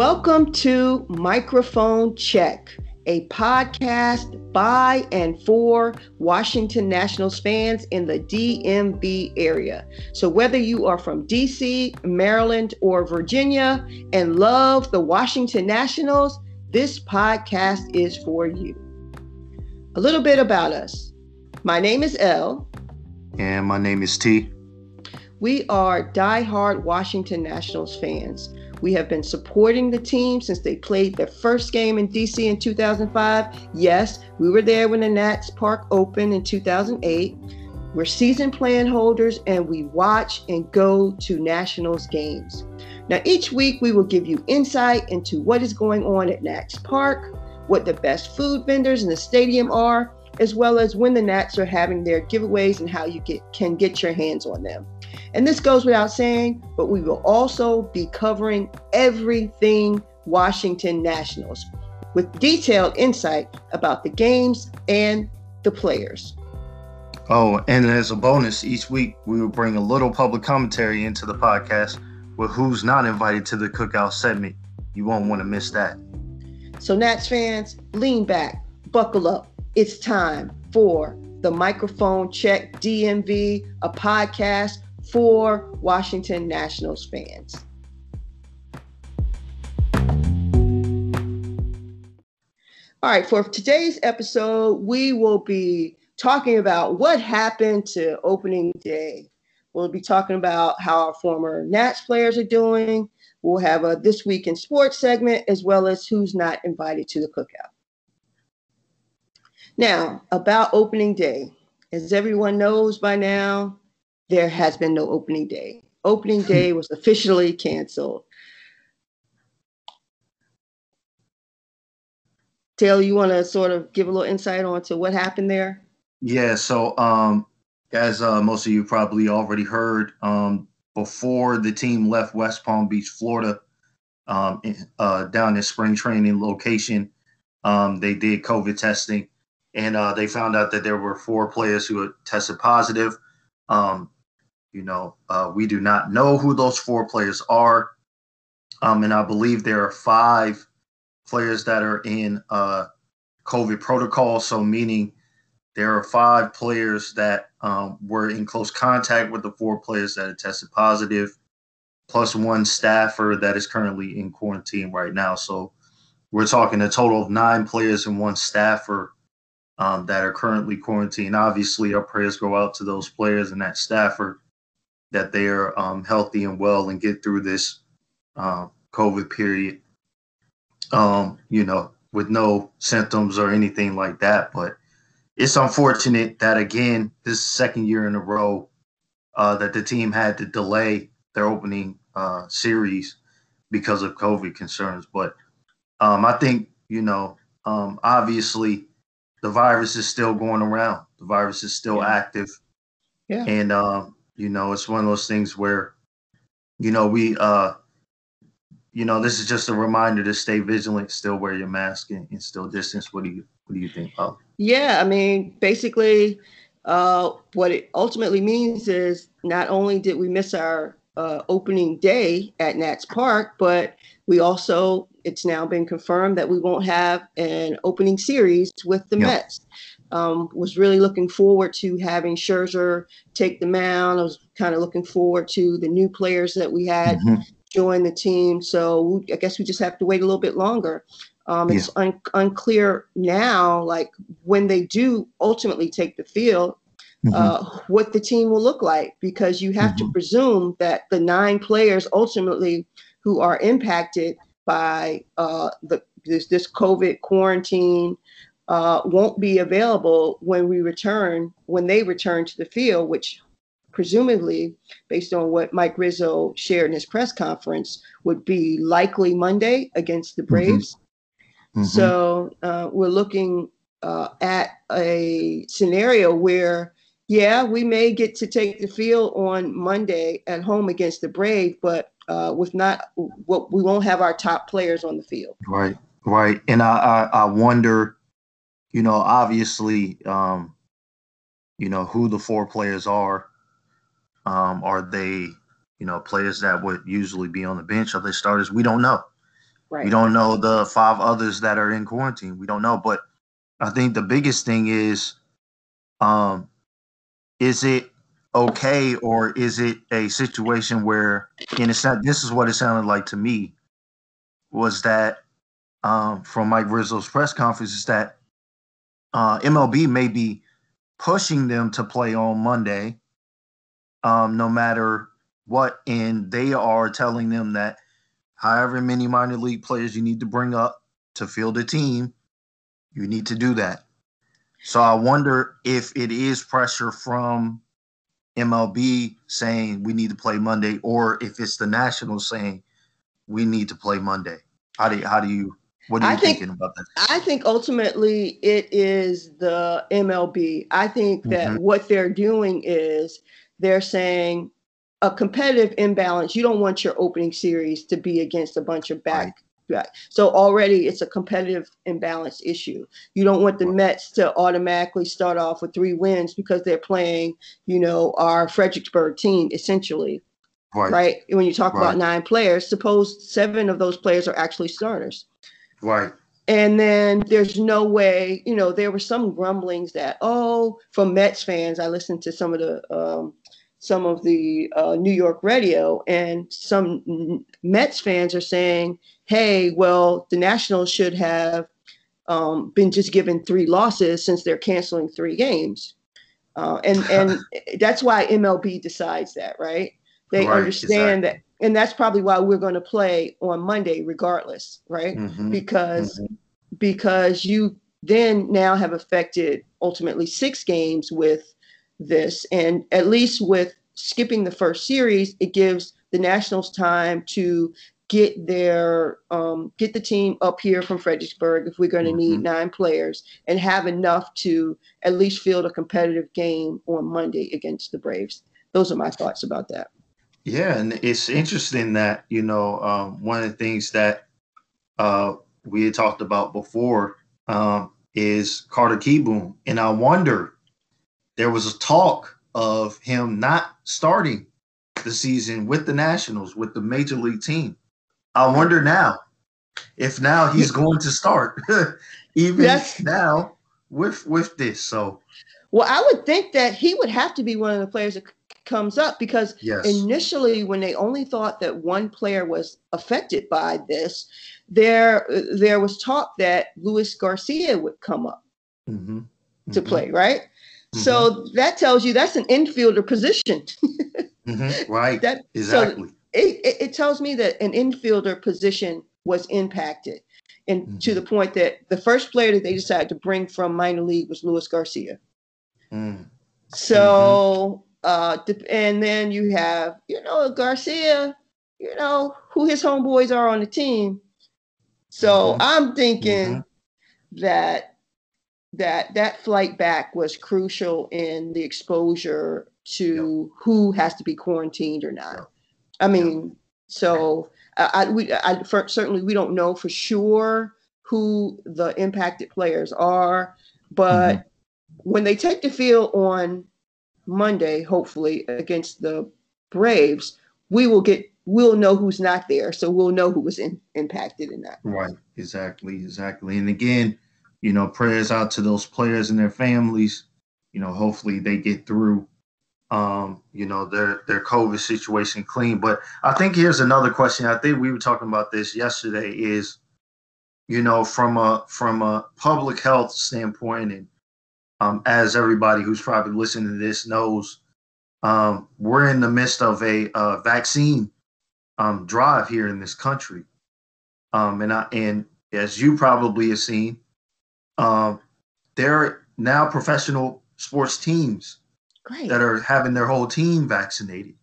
Welcome to Microphone Check, a podcast by and for Washington Nationals fans in the DMV area. So, whether you are from DC, Maryland, or Virginia and love the Washington Nationals, this podcast is for you. A little bit about us. My name is Elle. And my name is T. We are die-hard Washington Nationals fans. We have been supporting the team since they played their first game in DC in 2005. Yes, we were there when the Nats Park opened in 2008. We're season plan holders and we watch and go to Nationals games. Now, each week we will give you insight into what is going on at Nats Park, what the best food vendors in the stadium are, as well as when the Nats are having their giveaways and how you get, can get your hands on them. And this goes without saying, but we will also be covering everything Washington Nationals with detailed insight about the games and the players. Oh, and as a bonus, each week we will bring a little public commentary into the podcast with who's not invited to the cookout segment. You won't want to miss that. So, Nats fans, lean back, buckle up. It's time for the Microphone Check DMV, a podcast for Washington Nationals fans. All right, for today's episode, we will be talking about what happened to opening day. We'll be talking about how our former Nats players are doing. We'll have a This Week in Sports segment, as well as who's not invited to the cookout. Now, about opening day. As everyone knows by now, there has been no opening day. Opening day was officially canceled. Taylor, you want to sort of give a little insight onto what happened there? Yeah, so um, as uh, most of you probably already heard, um, before the team left West Palm Beach, Florida, um, uh, down in spring training location, um, they did COVID testing, and uh, they found out that there were four players who had tested positive. Um, you know, uh, we do not know who those four players are. Um, and I believe there are five players that are in uh, COVID protocol. So, meaning there are five players that um, were in close contact with the four players that have tested positive, plus one staffer that is currently in quarantine right now. So, we're talking a total of nine players and one staffer um, that are currently quarantined. Obviously, our prayers go out to those players and that staffer that they are um, healthy and well and get through this uh, COVID period. Um, you know, with no symptoms or anything like that. But it's unfortunate that again, this second year in a row uh, that the team had to delay their opening uh, series because of COVID concerns. But um, I think you know, um, obviously, the virus is still going around. The virus is still yeah. active. Yeah. And um, you know, it's one of those things where, you know, we, uh, you know, this is just a reminder to stay vigilant, still wear your mask, and, and still distance. What do you, what do you think? Oh, yeah, I mean, basically, uh, what it ultimately means is not only did we miss our uh, opening day at Nats Park, but we also it's now been confirmed that we won't have an opening series with the yep. Mets. Um, was really looking forward to having Scherzer take the mound. I was kind of looking forward to the new players that we had mm-hmm. join the team. So I guess we just have to wait a little bit longer. Um, it's yeah. un- unclear now, like when they do ultimately take the field, mm-hmm. uh, what the team will look like, because you have mm-hmm. to presume that the nine players ultimately who are impacted by uh, the this, this COVID quarantine uh, won't be available when we return, when they return to the field, which presumably, based on what Mike Rizzo shared in his press conference, would be likely Monday against the mm-hmm. Braves. Mm-hmm. Mm-hmm. So uh, we're looking uh, at a scenario where, yeah, we may get to take the field on Monday at home against the Braves, but uh, with not what we won't have our top players on the field. Right, right, and I I, I wonder you know, obviously, um, you know, who the four players are. Um, are they, you know, players that would usually be on the bench? Are they starters? We don't know. Right. We don't know the five others that are in quarantine. We don't know, but I think the biggest thing is, um, is it okay or is it a situation where, in a sense, this is what it sounded like to me, was that um, from Mike Rizzo's press conference is that uh, MLB may be pushing them to play on Monday, um, no matter what, and they are telling them that however many minor league players you need to bring up to field a team, you need to do that. So I wonder if it is pressure from MLB saying we need to play Monday, or if it's the Nationals saying we need to play Monday. How do how do you what are you think, thinking about that? I think ultimately it is the MLB. I think that mm-hmm. what they're doing is they're saying a competitive imbalance. You don't want your opening series to be against a bunch of back. Right. So already it's a competitive imbalance issue. You don't want the Mets to automatically start off with three wins because they're playing, you know, our Fredericksburg team essentially. Right. right? When you talk right. about nine players, suppose seven of those players are actually starters. Right. And then there's no way, you know, there were some grumblings that, oh, from Mets fans, I listened to some of the um, some of the uh, New York radio, and some Mets fans are saying, hey, well, the Nationals should have um, been just given three losses since they're canceling three games. Uh, and and that's why MLB decides that, right? They right, understand exactly. And that's probably why we're going to play on Monday, regardless, right? Mm-hmm, because mm-hmm. because you then now have affected ultimately six games with this, and at least with skipping the first series, it gives the Nationals time to get their um, get the team up here from Fredericksburg if we're going to mm-hmm. need nine players and have enough to at least field a competitive game on Monday against the Braves. Those are my thoughts about that. Yeah, and it's interesting that you know um, one of the things that uh, we had talked about before um, is Carter Kieboom, and I wonder there was a talk of him not starting the season with the Nationals with the major league team. I wonder now if now he's going to start even now with with this. So, well, I would think that he would have to be one of the players that comes up because yes. initially when they only thought that one player was affected by this there there was talk that Luis Garcia would come up mm-hmm. to mm-hmm. play right mm-hmm. so that tells you that's an infielder position mm-hmm. right that exactly so it, it, it, tells me that an infielder position was impacted and to mm-hmm. the point that the first player that they decided to bring from minor league was Luis Garcia mm. so uh, and then you have, you know, Garcia, you know, who his homeboys are on the team. So mm-hmm. I'm thinking mm-hmm. that that that flight back was crucial in the exposure to yep. who has to be quarantined or not. Yep. I mean, yep. so I, I we I for, certainly we don't know for sure who the impacted players are, but mm-hmm. when they take the field on Monday, hopefully against the Braves, we will get we'll know who's not there, so we'll know who was in, impacted in that. Right, exactly, exactly. And again, you know, prayers out to those players and their families. You know, hopefully they get through, um, you know, their their COVID situation clean. But I think here's another question. I think we were talking about this yesterday. Is you know, from a from a public health standpoint and um, as everybody who's probably listening to this knows, um, we're in the midst of a uh, vaccine um, drive here in this country, um, and I, and as you probably have seen, um, there are now professional sports teams Great. that are having their whole team vaccinated.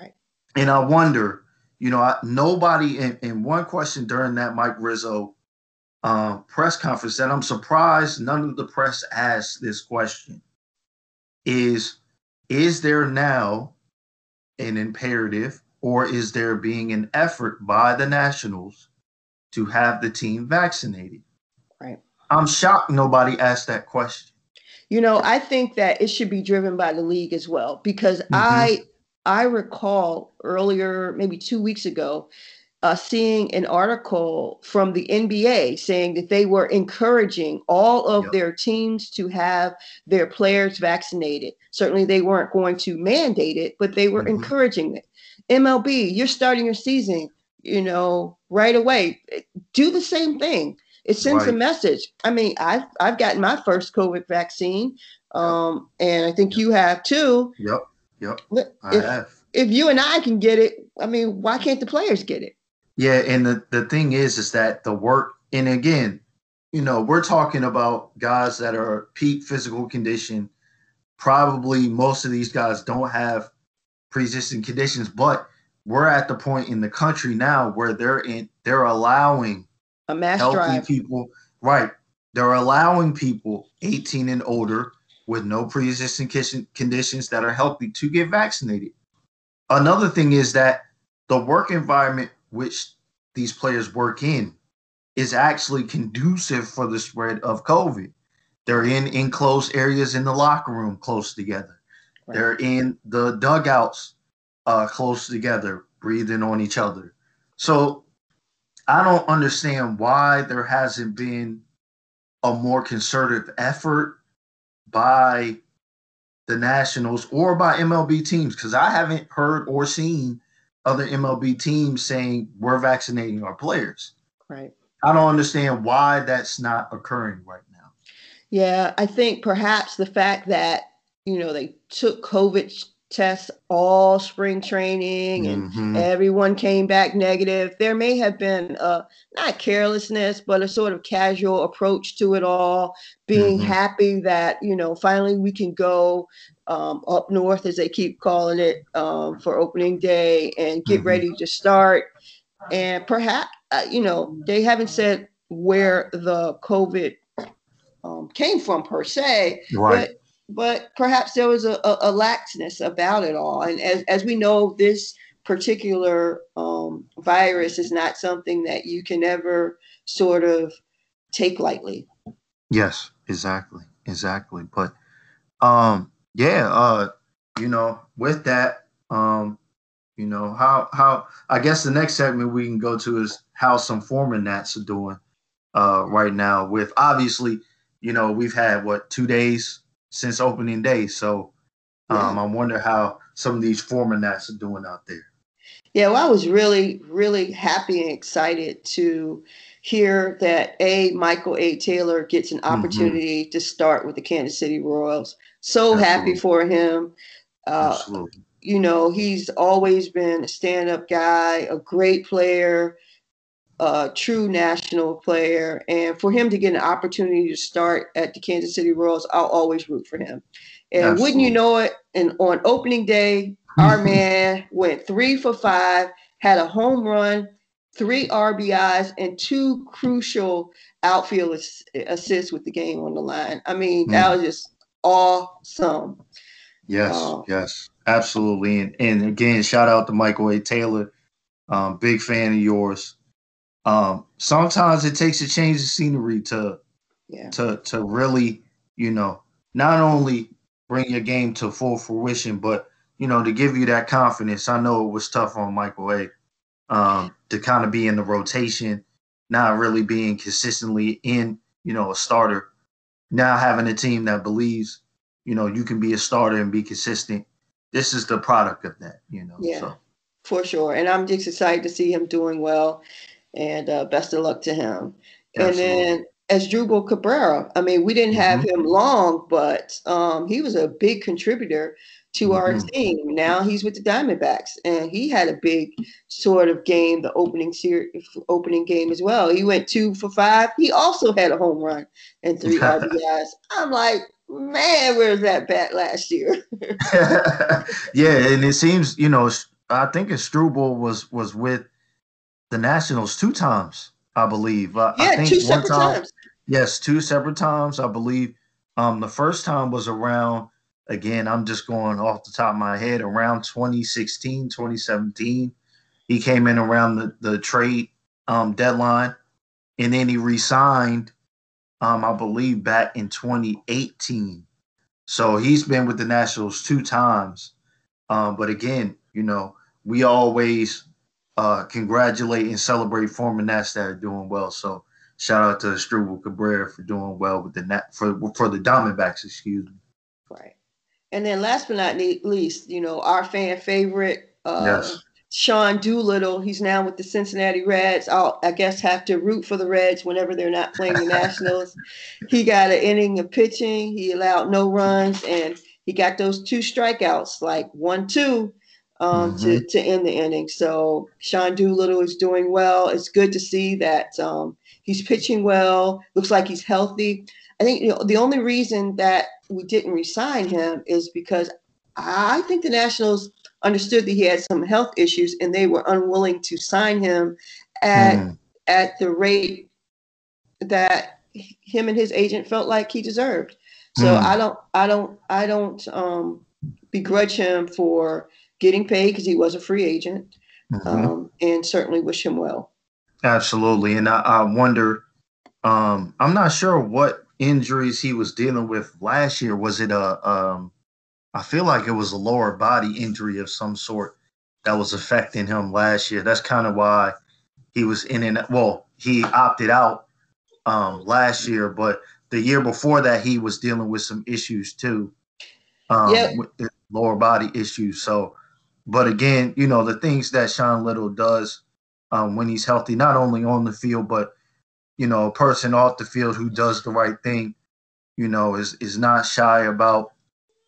Right. And I wonder, you know, I, nobody. In, in one question during that Mike Rizzo uh, press conference that I'm surprised none of the press asked this question. Is is there now an imperative or is there being an effort by the nationals to have the team vaccinated? Right. I'm shocked nobody asked that question. You know i think that it should be driven by the league as well because mm-hmm. i i recall earlier maybe two weeks ago uh, seeing an article from the NBA saying that they were encouraging all of yep. their teams to have their players vaccinated. Certainly, they weren't going to mandate it, but they were mm-hmm. encouraging it. MLB, you're starting your season, you know, right away. Do the same thing. It sends right. a message. I mean, I've I've gotten my first COVID vaccine, um, and I think yep. you have too. Yep. Yep. I have. If you and I can get it, I mean, why can't the players get it? Yeah, and the, the thing is, is that the work, and again, you know, we're talking about guys that are peak physical condition. Probably most of these guys don't have pre-existing conditions, but we're at the point in the country now where they're in they're allowing a mass healthy drive. people right they're allowing people 18 and older with no pre-existing conditions that are healthy to get vaccinated another thing is that the work environment which these players work in is actually conducive for the spread of COVID. They're in enclosed areas in the locker room close together. Right. They're in the dugouts uh, close together, breathing on each other. So I don't understand why there hasn't been a more concerted effort by the Nationals or by MLB teams because I haven't heard or seen other MLB teams saying we're vaccinating our players. Right. I don't understand why that's not occurring right now. Yeah, I think perhaps the fact that you know they took COVID tests all spring training and mm-hmm. everyone came back negative. There may have been a not carelessness, but a sort of casual approach to it all, being mm-hmm. happy that, you know, finally we can go um, up north, as they keep calling it, um, for opening day and get mm-hmm. ready to start. And perhaps, uh, you know, they haven't said where the COVID um, came from per se, right. but but perhaps there was a, a, a laxness about it all. And as, as we know, this particular um, virus is not something that you can ever sort of take lightly. Yes, exactly, exactly. But um, yeah, uh, you know, with that, um, you know, how how I guess the next segment we can go to is how some former Nats are doing uh right now. With obviously, you know, we've had what two days since opening day. So um. I wonder how some of these former Nats are doing out there. Yeah, well, I was really, really happy and excited to hear that a Michael A. Taylor gets an mm-hmm. opportunity mm-hmm. to start with the Kansas City Royals. So Absolutely. happy for him. Uh, Absolutely. You know, he's always been a stand-up guy, a great player a true national player. And for him to get an opportunity to start at the Kansas City Royals, I'll always root for him. And Absolutely. wouldn't you know it, and on opening day, our man went three for five, had a home run, three RBIs, and two crucial outfield assists with the game on the line. I mean, mm. that was just awesome. Yes, um, yes, absolutely. And, and again, shout out to Michael A. Taylor. Um, big fan of yours um, sometimes it takes a change of scenery to yeah. to to really, you know, not only bring your game to full fruition, but you know, to give you that confidence. I know it was tough on Michael A. Um, to kind of be in the rotation, not really being consistently in, you know, a starter. Now having a team that believes, you know, you can be a starter and be consistent. This is the product of that, you know. Yeah, so. for sure. And I'm just excited to see him doing well and uh, best of luck to him. Absolutely. And then Asdrubal Cabrera, I mean, we didn't have mm-hmm. him long, but um, he was a big contributor to mm-hmm. our team. Now he's with the Diamondbacks, and he had a big sort of game, the opening series, opening game as well. He went two for five. He also had a home run and three RBIs. I'm like, man, where's that bat last year? yeah, and it seems you know, I think Struble was was with the Nationals two times, I believe. Uh, yeah, I think two separate time, times. Yes, two separate times, I believe. Um, the first time was around, again, I'm just going off the top of my head, around 2016, 2017. He came in around the, the trade um, deadline, and then he resigned, um, I believe, back in 2018. So he's been with the Nationals two times. Um, but again, you know, we always uh, congratulate and celebrate former Nats that are doing well. So shout out to Asdrubal Cabrera for doing well with the Nat for for the Diamondbacks. Excuse me. Right. And then last but not least, you know, our fan favorite, uh, yes. Sean Doolittle. He's now with the Cincinnati Reds. I'll, I guess, have to root for the Reds whenever they're not playing the Nationals. he got an inning of pitching. He allowed no runs, and he got those two strikeouts, like one, two, um, mm-hmm. to, to end the inning. So Sean Doolittle is doing well. It's good to see that um, he's pitching well. Looks like he's healthy. I think you know, the only reason that we didn't resign him is because I think the Nationals understood that he had some health issues and they were unwilling to sign him at mm. at the rate that him and his agent felt like he deserved. So mm. I don't I don't I don't um, begrudge him for getting paid because he was a free agent, mm-hmm. um, and certainly wish him well. Absolutely, and I, I wonder. Um, I'm not sure what injuries he was dealing with last year. Was it a? Um, I feel like it was a lower body injury of some sort that was affecting him last year. That's kind of why he was in and well, he opted out um, last year, but the year before that, he was dealing with some issues too, um, yep. with lower body issues. So but again, you know, the things that Sean Little does um, when he's healthy, not only on the field, but you know, a person off the field who does the right thing, you know, is is not shy about,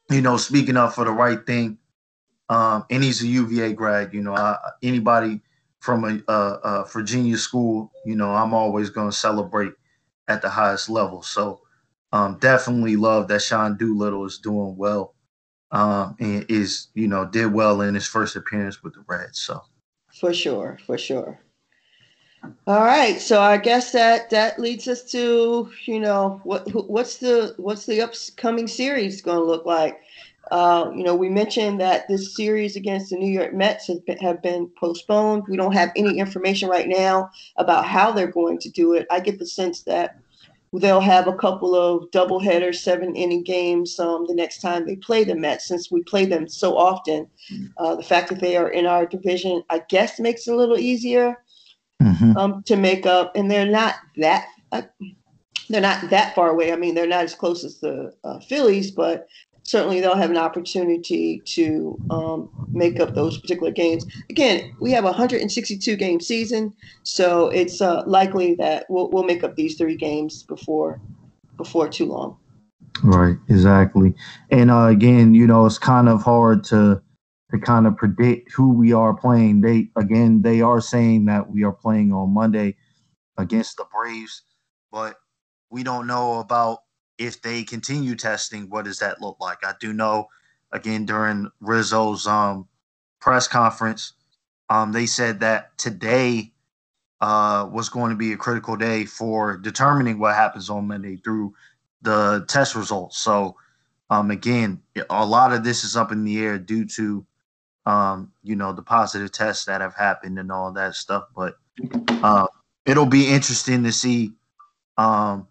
you know, speaking up for the right thing. Um, and he's a UVA grad, you know, I, anybody from a, a, a, Virginia school, you know, I'm always going to celebrate at the highest level. So um, definitely love that Sean Doolittle is doing well um, and is you know did well in his first appearance with the Reds. So for sure, for sure. All right, so I guess that that leads us to you know what what's the what's the upcoming series going to look like? Uh, you know, we mentioned that this series against the New York Mets has been, have been postponed. We don't have any information right now about how they're going to do it. I get the sense that they'll have a couple of doubleheader seven inning games um, the next time they play the Mets. Since we play them so often, uh, the fact that they are in our division, I guess, makes it a little easier mm-hmm. um, to make up. And they're not that. Uh, they're not that far away. I mean, they're not as close as the uh, Phillies, but certainly they'll have an opportunity to um, make up those particular games. Again, we have a 162 game season, so it's uh, likely that we'll, we'll make up these three games before before too long. Right, exactly. And uh, again, you know, it's kind of hard to to kind of predict who we are playing. They again, they are saying that we are playing on Monday against the Braves, but we don't know about if they continue testing, what does that look like? I do know, again, during Rizzo's um, press conference, um, they said that today uh, was going to be a critical day for determining what happens on Monday through the test results. So, um, again, a lot of this is up in the air due to, um, you know, the positive tests that have happened and all that stuff. But uh, it'll be interesting to see um,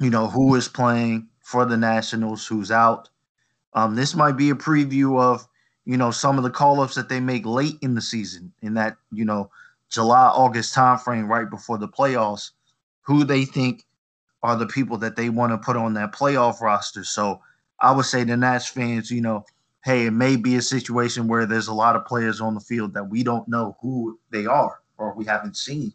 you know, who is playing for the Nationals, who's out. Um, this might be a preview of, you know, some of the call ups that they make late in the season, in that, you know, July, August timeframe, right before the playoffs, who they think are the people that they want to put on that playoff roster. So I would say the Nats fans, you know, hey, it may be a situation where there's a lot of players on the field that we don't know who they are or we haven't seen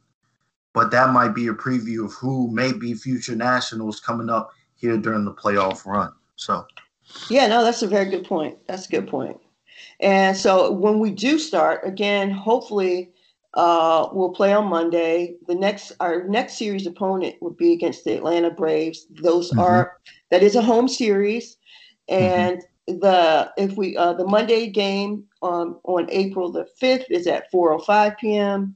but that might be a preview of who may be future nationals coming up here during the playoff run. So, yeah, no, that's a very good point. That's a good point. And so when we do start again, hopefully uh, we'll play on Monday. The next our next series opponent would be against the Atlanta Braves. Those mm-hmm. are that is a home series, mm-hmm. and mm-hmm. the if we uh, the Monday game um, on April the fifth is at four o oh five p.m.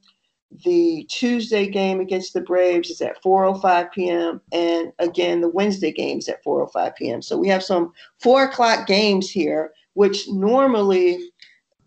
The Tuesday game against the Braves is at 4:05 p.m. and again the Wednesday games at 4:05 p.m. So we have some four o'clock games here, which normally,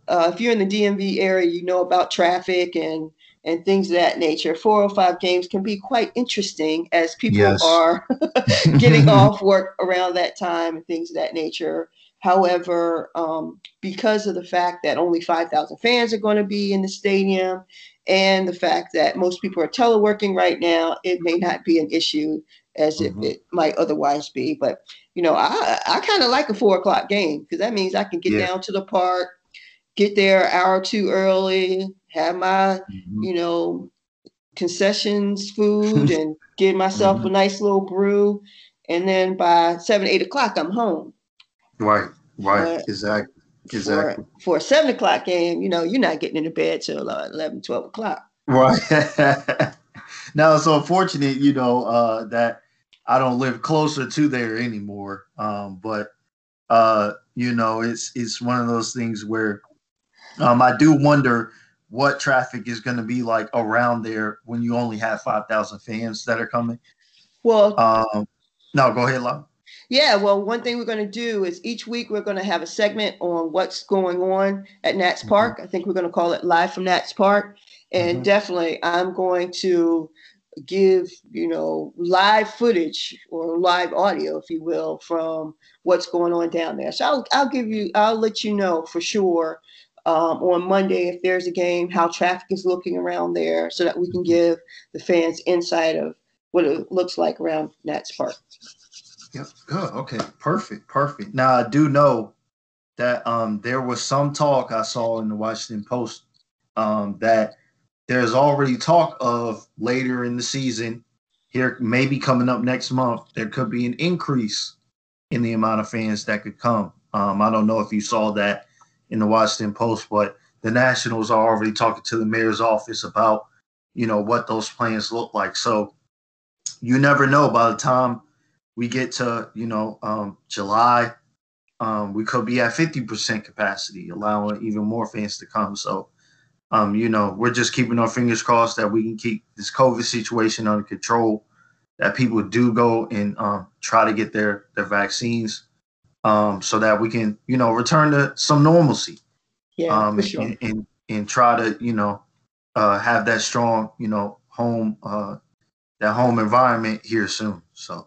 uh, if you're in the DMV area, you know about traffic and and things of that nature. 405 games can be quite interesting as people yes. are getting off work around that time and things of that nature. However, um, because of the fact that only 5,000 fans are going to be in the stadium and the fact that most people are teleworking right now, it may not be an issue as mm-hmm. if it might otherwise be. But, you know, I, I kind of like a four o'clock game because that means I can get yeah. down to the park, get there an hour or two early, have my, mm-hmm. you know, concessions food and get myself mm-hmm. a nice little brew. And then by seven, eight o'clock, I'm home. Right, right, but exactly. Exactly. For, for, a seven o'clock game, you know, you're not getting into bed till uh, 11, 12 o'clock. Right. now, it's unfortunate, you know, uh, that I don't live closer to there anymore. Um, but uh, you know, it's it's one of those things where um, I do wonder what traffic is going to be like around there when you only have 5,000 fans that are coming. Well, um, no, go ahead, Lau. Yeah, well, one thing we're going to do is each week we're going to have a segment on what's going on at Nats mm-hmm. Park. I think we're going to call it Live from Nats Park. And mm-hmm. definitely, I'm going to give, you know, live footage or live audio, if you will, from what's going on down there. So I'll, I'll give you, I'll let you know for sure um, on Monday if there's a game, how traffic is looking around there, so that we can give the fans insight of what it looks like around Nats Park. Yep. Good. Okay. Perfect. Perfect. Now I do know that um, there was some talk I saw in the Washington Post um, that there's already talk of later in the season here, maybe coming up next month, there could be an increase in the amount of fans that could come. Um, I don't know if you saw that in the Washington Post, but the Nationals are already talking to the mayor's office about, you know, what those plans look like. So you never know by the time we get to, you know, um, July, um, we could be at 50% capacity, allowing even more fans to come. So, um, you know, we're just keeping our fingers crossed that we can keep this COVID situation under control, that people do go and um, try to get their, their vaccines um, so that we can, you know, return to some normalcy. Yeah, um, for sure. and, and, and try to, you know, uh, have that strong, you know, home, uh, that home environment here soon. So.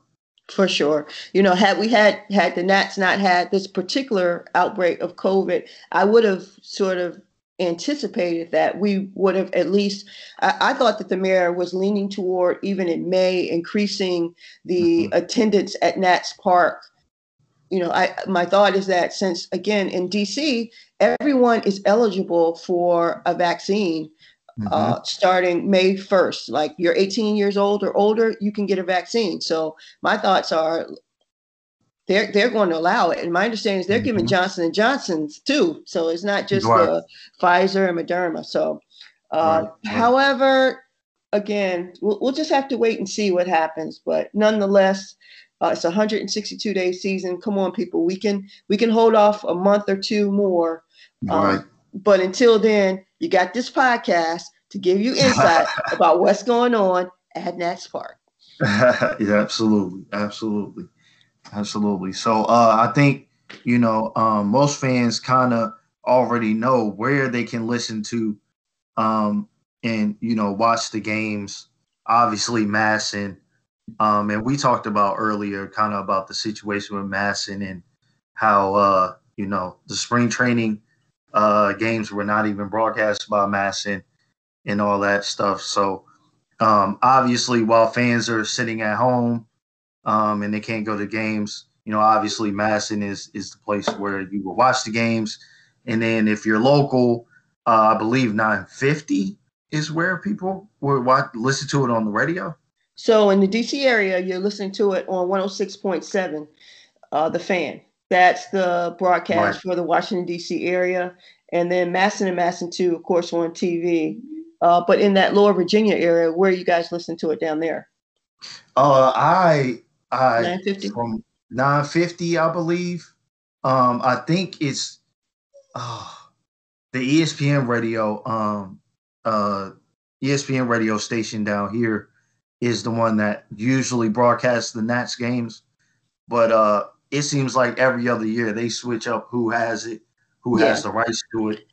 For sure. You know, had we had had the Nats not had this particular outbreak of COVID, I would have sort of anticipated that we would have at least I, I, thought that the mayor was leaning toward even in May increasing the mm-hmm. attendance at Nats Park you know, I my thought is that since again in DC, everyone is eligible for a vaccine mm-hmm. uh, starting May 1st. Like you're 18 years old or older, you can get a vaccine. So my thoughts are they're they're going to allow it. And my understanding is they're mm-hmm. giving Johnson and Johnson's too. So it's not just right. the Pfizer and Moderna. So uh, right. Right. however, again, we'll, we'll just have to wait and see what happens. But nonetheless, uh, it's a 162 day season. Come on, people. We can we can hold off a month or two more. Um, right. But until then, you got this podcast to give you insight about what's going on at Nats Park. yeah, absolutely, absolutely, absolutely. So uh, I think you know um, most fans kind of already know where they can listen to um, and you know watch the games. Obviously, MASN um, and we talked about earlier kind of about the situation with MASN and how, uh, you know, the spring training uh, games were not even broadcast by MASN and all that stuff. So um, obviously, while fans are sitting at home um, and they can't go to games, you know, obviously MASN is is the place where you will watch the games. And then if you're local, uh, I believe 950 is where people would watch, listen to it on the radio. So in the DC area, you're listening to it on 106.7, uh, The Fan. That's the broadcast right. for the Washington, D.C. area. And then MASN and MASN 2, of course, on TV. Uh, but in that lower Virginia area, where you guys listen to it down there? Uh, I, I, 950? From 950, I believe. Um, I think it's uh, the ESPN radio, um, uh, ESPN radio station down here is the one that usually broadcasts the Nats games. But uh, it seems like every other year they switch up who has it, who yeah. has the rights to it.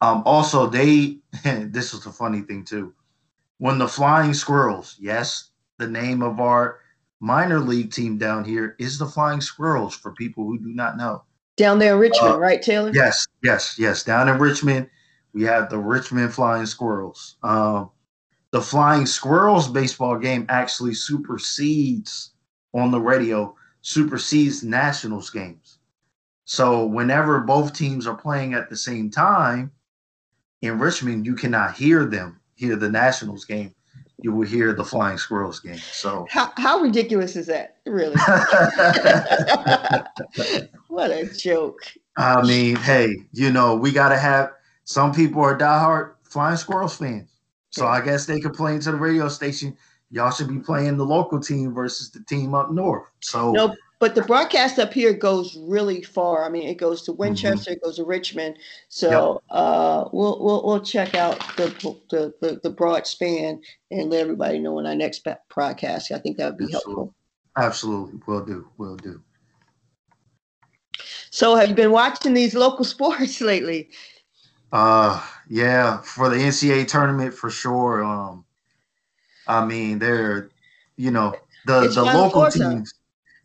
Um, also, they this is the funny thing too. When the Flying Squirrels, yes, the name of our minor league team down here is the Flying Squirrels for people who do not know. Down there in Richmond, uh, right, Taylor? Yes, yes, yes. Down in Richmond, we have the Richmond Flying Squirrels. Um, the Flying Squirrels baseball game actually supersedes on the radio, supersedes Nationals games. So whenever both teams are playing at the same time in Richmond, you cannot hear them hear the Nationals game you will hear the Flying Squirrels game. So how how ridiculous is that? Really? what a joke. I mean, hey, you know, we gotta have some people are diehard Flying Squirrels fans. So. I guess they complain to the radio station, y'all should be playing the local team versus the team up north. So no, but the broadcast up here goes really far. I mean, it goes to. Winchester, mm-hmm. it goes to Richmond. So yep. uh, we'll, we'll we'll check out the, the, the the broad span and let everybody know in our next broadcast. I think that would be Absolutely. helpful. Absolutely, will do, will do. So, have you been watching these local sports lately? Uh, yeah, for the NCAA tournament for sure. Um, I mean, they're you know the it's the local teams.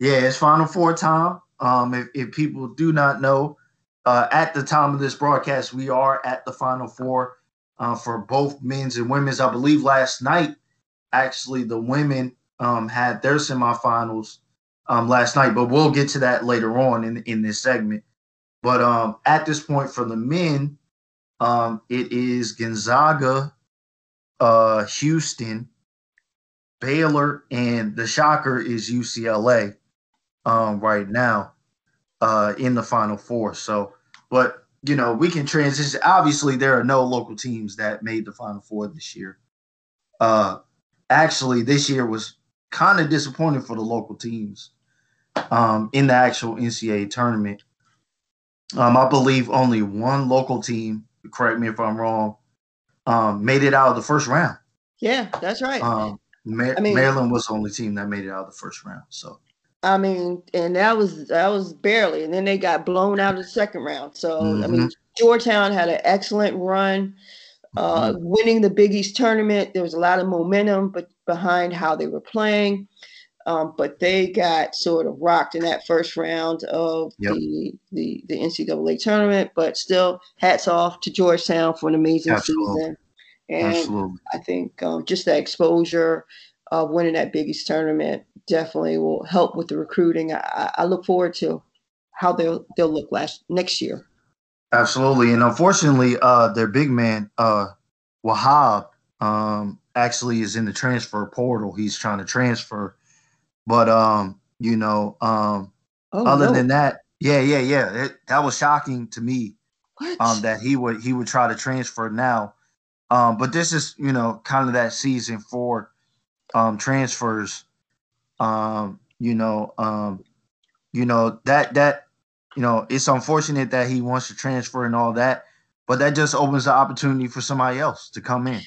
Yeah, it's Final Four time. Um, if, if people do not know, uh, at the time of this broadcast, we are at the Final Four uh, for both men's and women's. I believe last night, actually, the women um, had their semifinals um, last night, but we'll get to that later on in in this segment. But um, at this point, for the men, um, it is Gonzaga, uh, Houston, Baylor, and the shocker is UCLA um, right now uh, in the Final Four. So, but you know, we can transition. Obviously, there are no local teams that made the Final Four this year. Uh, actually, this year was kind of disappointing for the local teams um, in the actual NCAA tournament. Um, I believe only one local team, correct me if I'm wrong, um, made it out of the first round. Yeah, that's right. Um, I mean, Maryland was the only team that made it out of the first round. So I mean, and that was that was barely, and then they got blown out of the second round. So mm-hmm. I mean, Georgetown had an excellent run, uh, mm-hmm. winning the Big East tournament. There was a lot of momentum, but behind how they were playing, um, but they got sort of rocked in that first round of yep. the, the the NCAA tournament. But still, hats off to Georgetown for an amazing Absolutely. season. And Absolutely. I think um, just that exposure of winning that Big East tournament definitely will help with the recruiting. I, I look forward to how they'll they'll look last next year. Absolutely, and unfortunately, uh, their big man uh, Wahab um, actually is in the transfer portal. He's trying to transfer, but um, you know, um, oh, other no. than that, yeah, yeah, yeah, it, that was shocking to me. Um, that he would he would try to transfer now, um, but this is you know kind of that season for um transfers um, you know, um, you know that that you know it's unfortunate that he wants to transfer and all that, but that just opens the opportunity for somebody else to come in.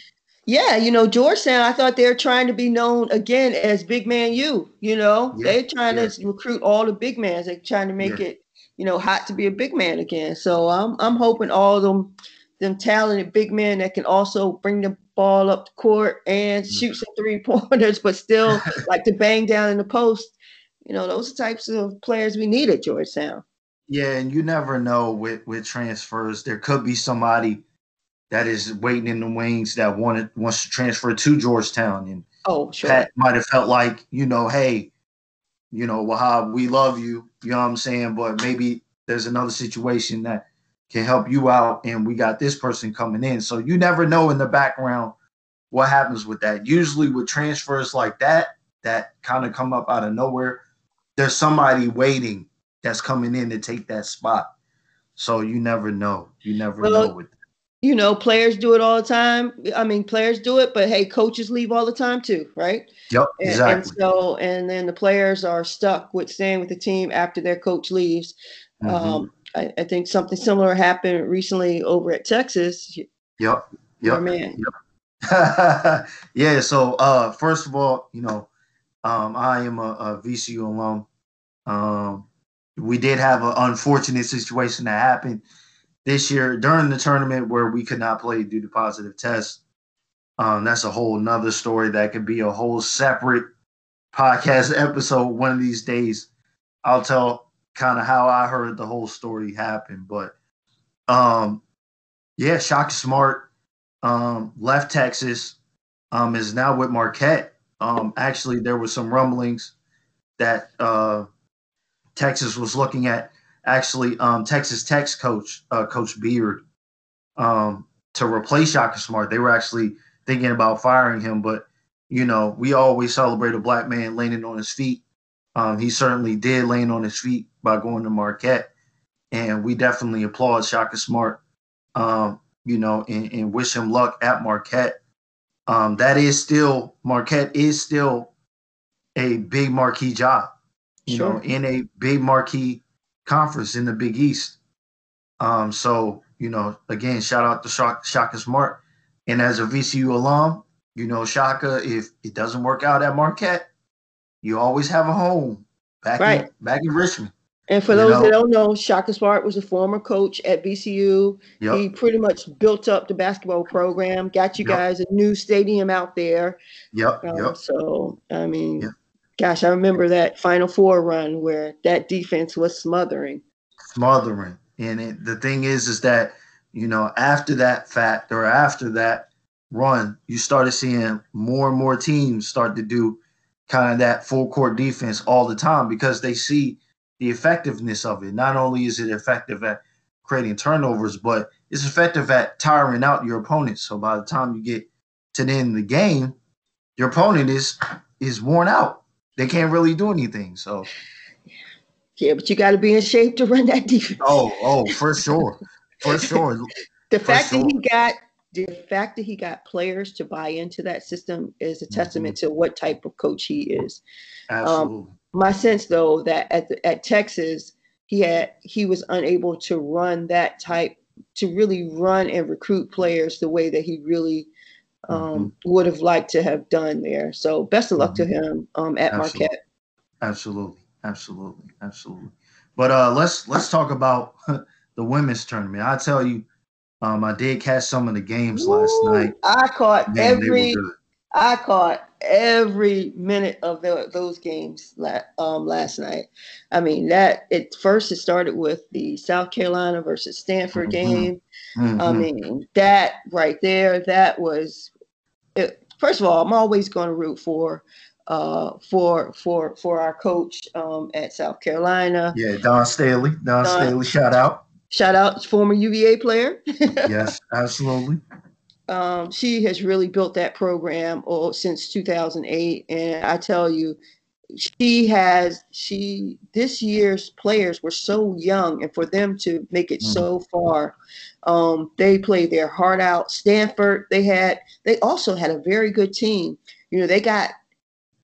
Yeah, you know, Georgetown, I thought they're trying to be known again as Big Man U. You know, yeah, they're trying yeah. to recruit all the big mans. They're trying to make yeah. it, you know, hot to be a big man again. So I'm I'm hoping all of them them talented big men that can also bring the ball up the court and mm. shoot some three pointers, but still like to bang down in the post. You know, those types of players we need at Georgetown. Yeah, and you never know with with transfers. There could be somebody that is waiting in the wings that wanted wants to transfer to Georgetown, and oh, sure, Pat might have felt like you know, hey, you know, Wahab, we love you. You know what I'm saying? But maybe there's another situation that can help you out and we got this person coming in. So you never know in the background what happens with that. Usually with transfers like that that kind of come up out of nowhere there's somebody waiting that's coming in to take that spot. So you never know. You never well, know with that. you know players do it all the time. I mean players do it but hey coaches leave all the time too right? Yep exactly and, and so and then the players are stuck with staying with the team after their coach leaves. Mm-hmm. um, I, I, think something similar happened recently over at Texas. Yep. Yep. man. Yep. yeah. So uh, first of all, you know, um, I am a, a VCU alum. Um, we did have an unfortunate situation that happened this year during the tournament where we could not play due to positive tests. Um, that's a whole nother story that could be a whole separate podcast episode one of these days. I'll tell kind of how I heard the whole story happen. But um, yeah, Shaka Smart um, left Texas, um, is now with Marquette. Um, actually, there was some rumblings that uh, Texas was looking at actually um, Texas Tech's coach, uh, Coach Beard, um, to replace Shaka Smart. They were actually thinking about firing him, but you know, we always celebrate a black man landing on his feet. Um, he certainly did land on his feet by going to Marquette, and we definitely applaud Shaka Smart. Um, you know, and, and, wish him luck at Marquette. Um, that is still Marquette is still a big marquee job, you sure. know, in a big marquee conference in the Big East. Um, so you know, again, shout out to Shaka Smart, and as a VCU alum, you know, Shaka, if it doesn't work out at Marquette, you always have a home back right. in back in Richmond. And for those know? that don't know, Shaka Smart was a former coach at VCU. Yep. He pretty much built up the basketball program, got you yep. guys a new stadium out there. Yep. Um, yep. So I mean, yep. gosh, I remember that Final Four run where that defense was smothering. Smothering, and it, the thing is, is that you know after that fact or after that run, you started seeing more and more teams start to do kind of that full court defense all the time because they see the effectiveness of it. Not only is it effective at creating turnovers, but it's effective at tiring out your opponent. So by the time you get to the end of the game, your opponent is is worn out. They can't really do anything. So yeah, but you got to be in shape to run that defense. Oh, oh, for sure, for sure. the for fact sure. that he got the fact that he got players to buy into that system is a testament mm-hmm. to what type of coach he is. Um, Absolutely. Um, my sense, though, that at the, at Texas, he had he was unable to run that type to really run and recruit players the way that he really um, mm-hmm. would have liked to have done there. So best of luck mm-hmm. to him um, at Absolutely. Marquette. Absolutely, absolutely, absolutely. But uh, let's let's talk about the women's tournament. I tell you, um, I did catch some of the games Ooh, last night. I caught Man, every I caught every minute of the, those games la- um, last night. I mean, that it first it started with the South Carolina versus Stanford mm-hmm. game. Mm-hmm. I mean, that right there, that was. It, first of all, I'm always going to root for uh, for for for our coach um, at South Carolina. Yeah, Dawn Staley. Don, Dawn Staley, shout out. Shout out former UVA player. yes, absolutely um, she has really built that program oh, since 2008 and i tell you she has she this year's players were so young and for them to make it mm. so far um, they played their heart out stanford they had they also had a very good team you know they got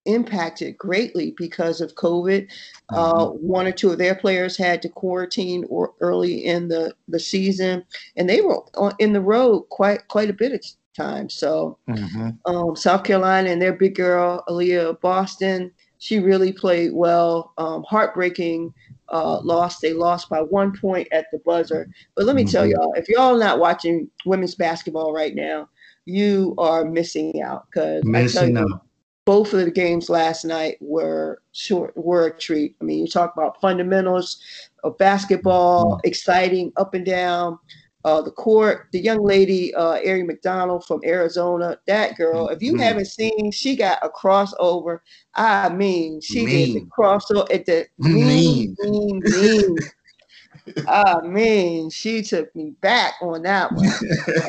impacted greatly because of COVID. Uh, mm-hmm. Uh, one or two of their players had to quarantine or early in the, the season, and they were on, in the road quite quite a bit of time. So mm-hmm. um, South Carolina and their big girl Aliyah Boston, she really played well. Um, heartbreaking uh, loss. They lost by one point at the buzzer. But let me mm-hmm. tell y'all, if y'all not watching women's basketball right now, you are missing out because missing out both of the games last night were short were a treat. I mean, you talk about fundamentals of basketball, mm-hmm. exciting up and down. Uh, the court, the young lady, uh, Aari McDonald from Arizona, that girl, if you mm-hmm. haven't seen, she got a crossover. I mean, she mean. did the crossover at the mean, mean, mean. I mean, she took me back on that one.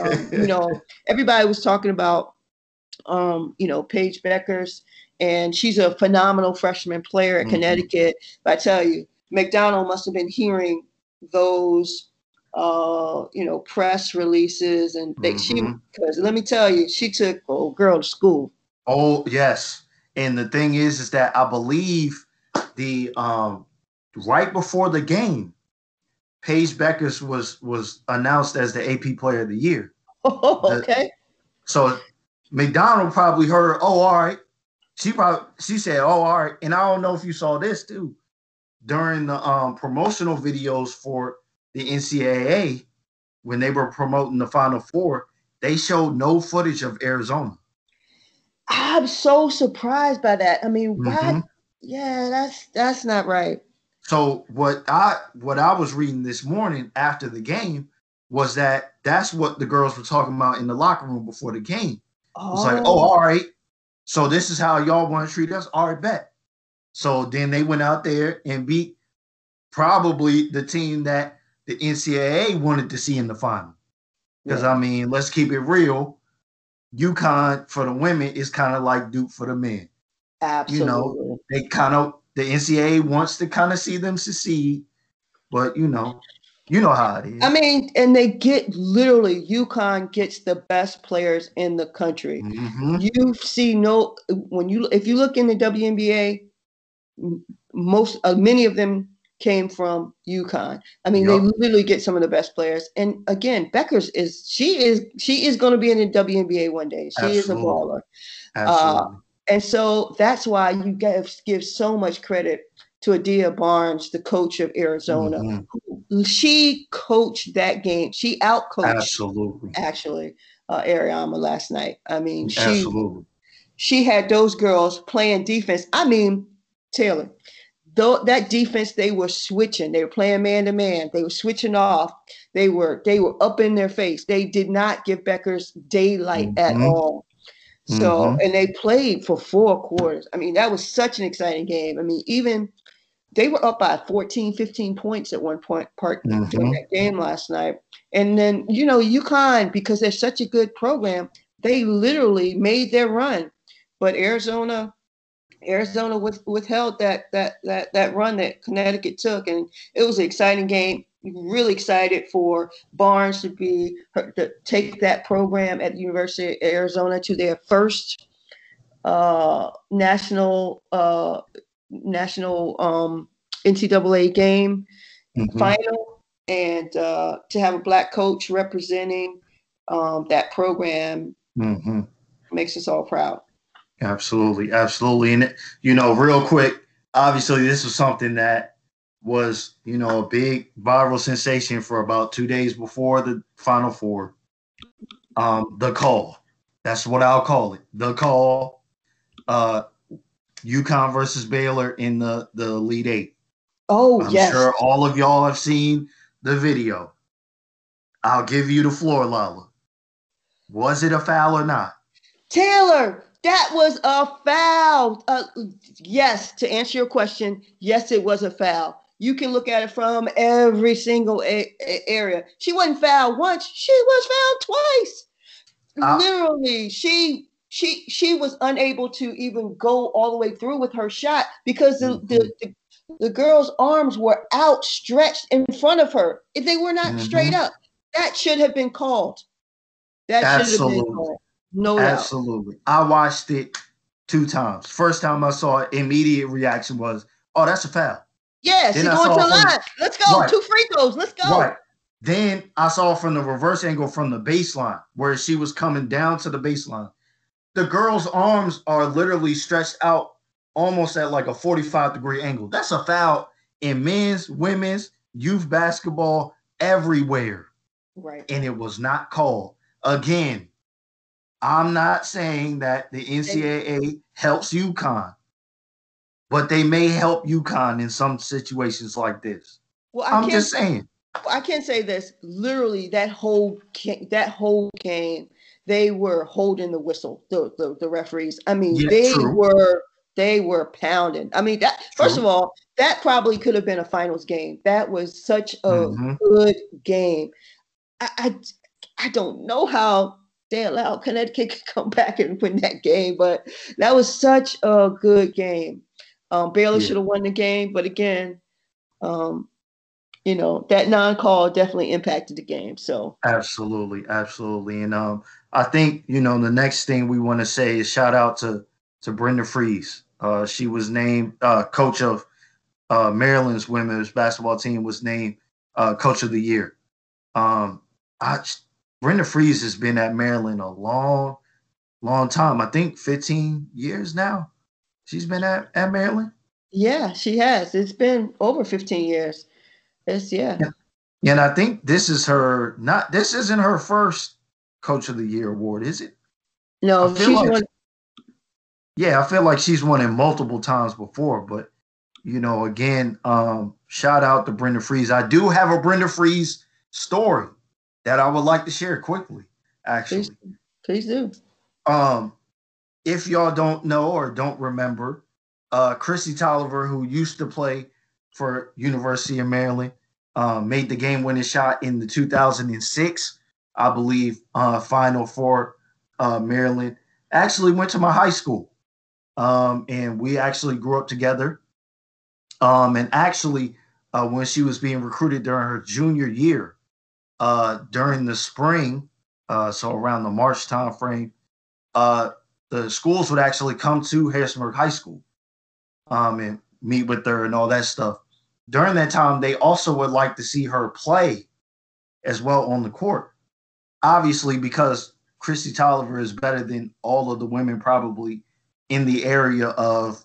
um, you know, everybody was talking about um, you know, Paige Bueckers, and she's a phenomenal freshman player at mm-hmm. Connecticut. But I tell you, McDonald must have been hearing those, uh, you know, press releases, and they, mm-hmm. she because let me tell you, she took old girl to school. Oh yes, and the thing is, is that I believe the um, right before the game, Paige Bueckers was was announced as the AP Player of the Year. Oh, okay. The, so McDonald probably heard, oh, all right. She probably she said, oh, all right. And I don't know if you saw this too. During the um, promotional videos for the NCAA, when they were promoting the Final Four, they showed no footage of Arizona. I'm so surprised by that. I mean, mm-hmm. Yeah, that's that's not right. So what I what I was reading this morning after the game was that that's what the girls were talking about in the locker room before the game. Oh. It's like, oh, oh, all right. So this is how y'all want to treat us. All right, bet. So then they went out there and beat probably the team that the NCAA wanted to see in the final. Because Yeah. I mean, let's keep it real. UConn for the women is kind of like Duke for the men. absolutely. You know, they kind of the NCAA wants to kind of see them succeed, but you know, you know how it is. I mean, and they get literally UConn gets the best players in the country. Mhm. You see no when you if you look in the WNBA, most uh, many of them came from UConn. I mean, they literally get some of the best players. And again, Bueckers is she is she is going to be in the WNBA one day. She is a baller. Absolutely. And so that's why you give give so much credit to Adia Barnes, the coach of Arizona. Mhm. She coached that game. She outcoached Absolutely. actually uh, Auriemma last night. I mean, she Absolutely. she had those girls playing defense. I mean, Taylor, though that defense they were switching. They were playing man to man. They were switching off. They were they were up in their face. They did not give Bueckers daylight at Mhm. all. So Mhm. and they played for four quarters. I mean, that was such an exciting game. I mean, even they were up by 14, 15 points at one point part during Mhm. that game last night. And then, you know, UConn, because they're such a good program, they literally made their run. But Arizona, Arizona with, withheld that that that that run that Connecticut took, and it was an exciting game. Really excited for Barnes to be to take that program at the University of Arizona to their first uh, national uh, national um, NCAA game Mhm. final, and uh, to have a black coach representing um, that program Mhm. makes us all proud. Absolutely, absolutely. And you know, real quick, obviously this was something that was, you know, a big viral sensation for about two days before the final four. Um, the call. That's what I'll call it. The call. Uh UConn versus Baylor in the, the Elite Eight. Oh I'm yes, sure all of y'all have seen the video. I'll give you the floor, Lala. Was it a foul or not? Taylor, that was a foul. Uh, yes, to answer your question, yes, it was a foul. You can look at it from every single a- a- area. She wasn't fouled once; she was fouled twice. Uh, Literally, she she she was unable to even go all the way through with her shot because the the, mm-hmm. the, the girl's arms were outstretched in front of her. If they were not mm-hmm. straight up, that should have been called. That should have been Absolutely. called. No doubt. Absolutely. I watched it two times. First time I saw it, immediate reaction was, "Oh, that's a foul." Yeah, Then she I going to line. Let's go. Right. Two free throws. Let's go. Right. Then I saw from the reverse angle from the baseline where she was coming down to the baseline. The girl's arms are literally stretched out almost at like a 45 degree angle. That's a foul in men's, women's, youth basketball, everywhere. Right. and it was not called. Again, I'm not saying that the NCAA helps UConn, but they may help UConn in some situations like this. Well, I I'm just saying. I can't say this. Literally, that whole that whole game, they were holding the whistle. The the, the referees. I mean, Yeah, they true. were they were pounding. I mean, that first True. of all, that probably could have been a finals game. That was such a Mhm. good game. I, I I don't know how they allowed Connecticut to come back and win that game, but that was such a good game. Um, Baylor Yeah. should have won the game, but again, um, you know that non-call definitely impacted the game. So Absolutely, absolutely. And um, I think you know the next thing we want to say is shout out to to Brenda Frese. Uh, she was named uh, coach of uh, Maryland's women's basketball team. Was named uh, coach of the year. Um, I Brenda Frese has been at Maryland a long, long time. I think 15 years now. She's been at, at Maryland. yeah, she has. It's been over 15 years. It's yeah. And I think this is her not this isn't her first coach of the year award, is it? No, she's like- won. Yeah, I feel like she's won it multiple times before, but you know, again, um, shout out to Brenda Frese. I do have a Brenda Frese story that I would like to share quickly, actually. Please, please do. Um, if y'all don't know or don't remember, uh, Kristi Toliver, who used to play for University of Maryland, uh, made the game-winning shot in the 2006, I believe, uh, Final Four uh, Maryland. Actually, went to my high school, um, and we actually grew up together. Um, and actually, uh, when she was being recruited during her junior year, uh, during the spring, uh, so around the March timeframe, uh, the schools would actually come to Harrisonburg High School um, and meet with her and all that stuff. During that time, they also would like to see her play as well on the court. Obviously, because Kristi Toliver is better than all of the women probably in the area of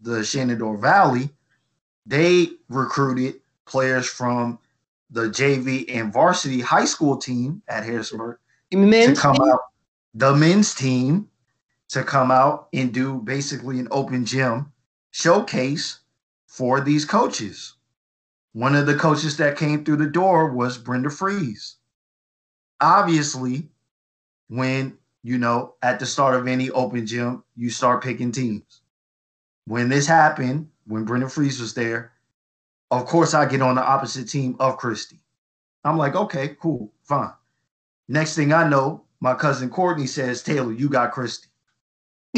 the Shenandoah Valley, they recruited players from the JV and varsity high school team at Harrisonburg Men's to come team? out, the men's team to come out and do basically an open gym showcase for these coaches. One of the coaches that came through the door was Brenda Frese. Obviously, when you know at the start of any open gym, you start picking teams. When this happened, when Brenda Frese was there, of course I get on the opposite team of Kristi. I'm like, okay, cool, fine. Next thing I know, my cousin Courtney says, Taylor, you got Kristi.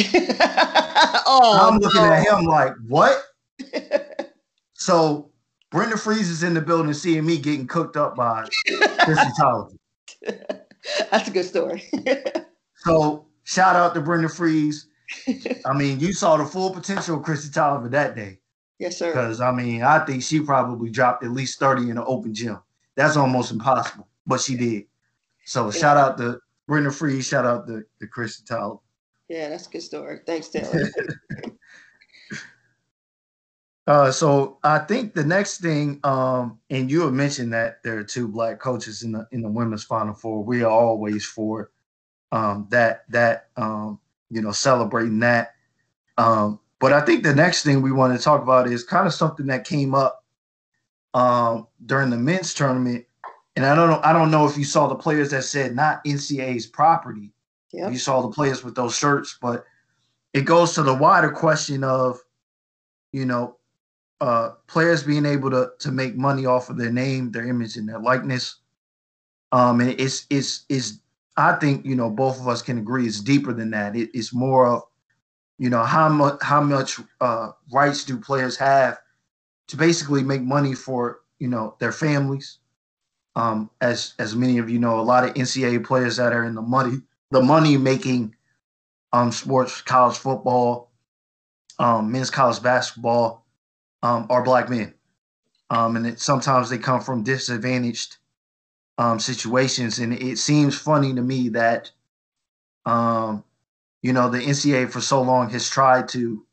oh, I'm looking no. at him like, what? so Brenda Frese is in the building seeing me getting cooked up by Kristi Toliver. That's a good story. So shout out to Brenda Frese. I mean, you saw the full potential of Kristi Toliver that day. yes, sir. Because I mean, I think she probably dropped at least 30 in an open gym. That's almost impossible, but she did. So shout out to Brenda Frese, shout out to, to Kristi Toliver. Yeah, that's a good story. Thanks, Taylor. Uh, so I think the next thing, um, and you have mentioned that there are two black coaches in the in the women's final four. We are always for um, that that um, you know celebrating that. Um, but I think the next thing we want to talk about is kind of something that came up um, during the men's tournament. And I don't know, I don't know if you saw the players that said not NCAA's property. Yep. You saw the players with those shirts, but it goes to the wider question of, you know, uh, players being able to to make money off of their name, their image, and their likeness. Um, and it's it's it's I think you know both of us can agree it's deeper than that. It, it's more of you know how much how much uh, rights do players have to basically make money for you know their families. Um, as as many of you know, a lot of NCAA players that are in the money the money making um, sports, college football, um, men's college basketball, um, are black men, um, and it, sometimes they come from disadvantaged um, situations. And it seems funny to me that, um, you know, the NCAA for so long has tried to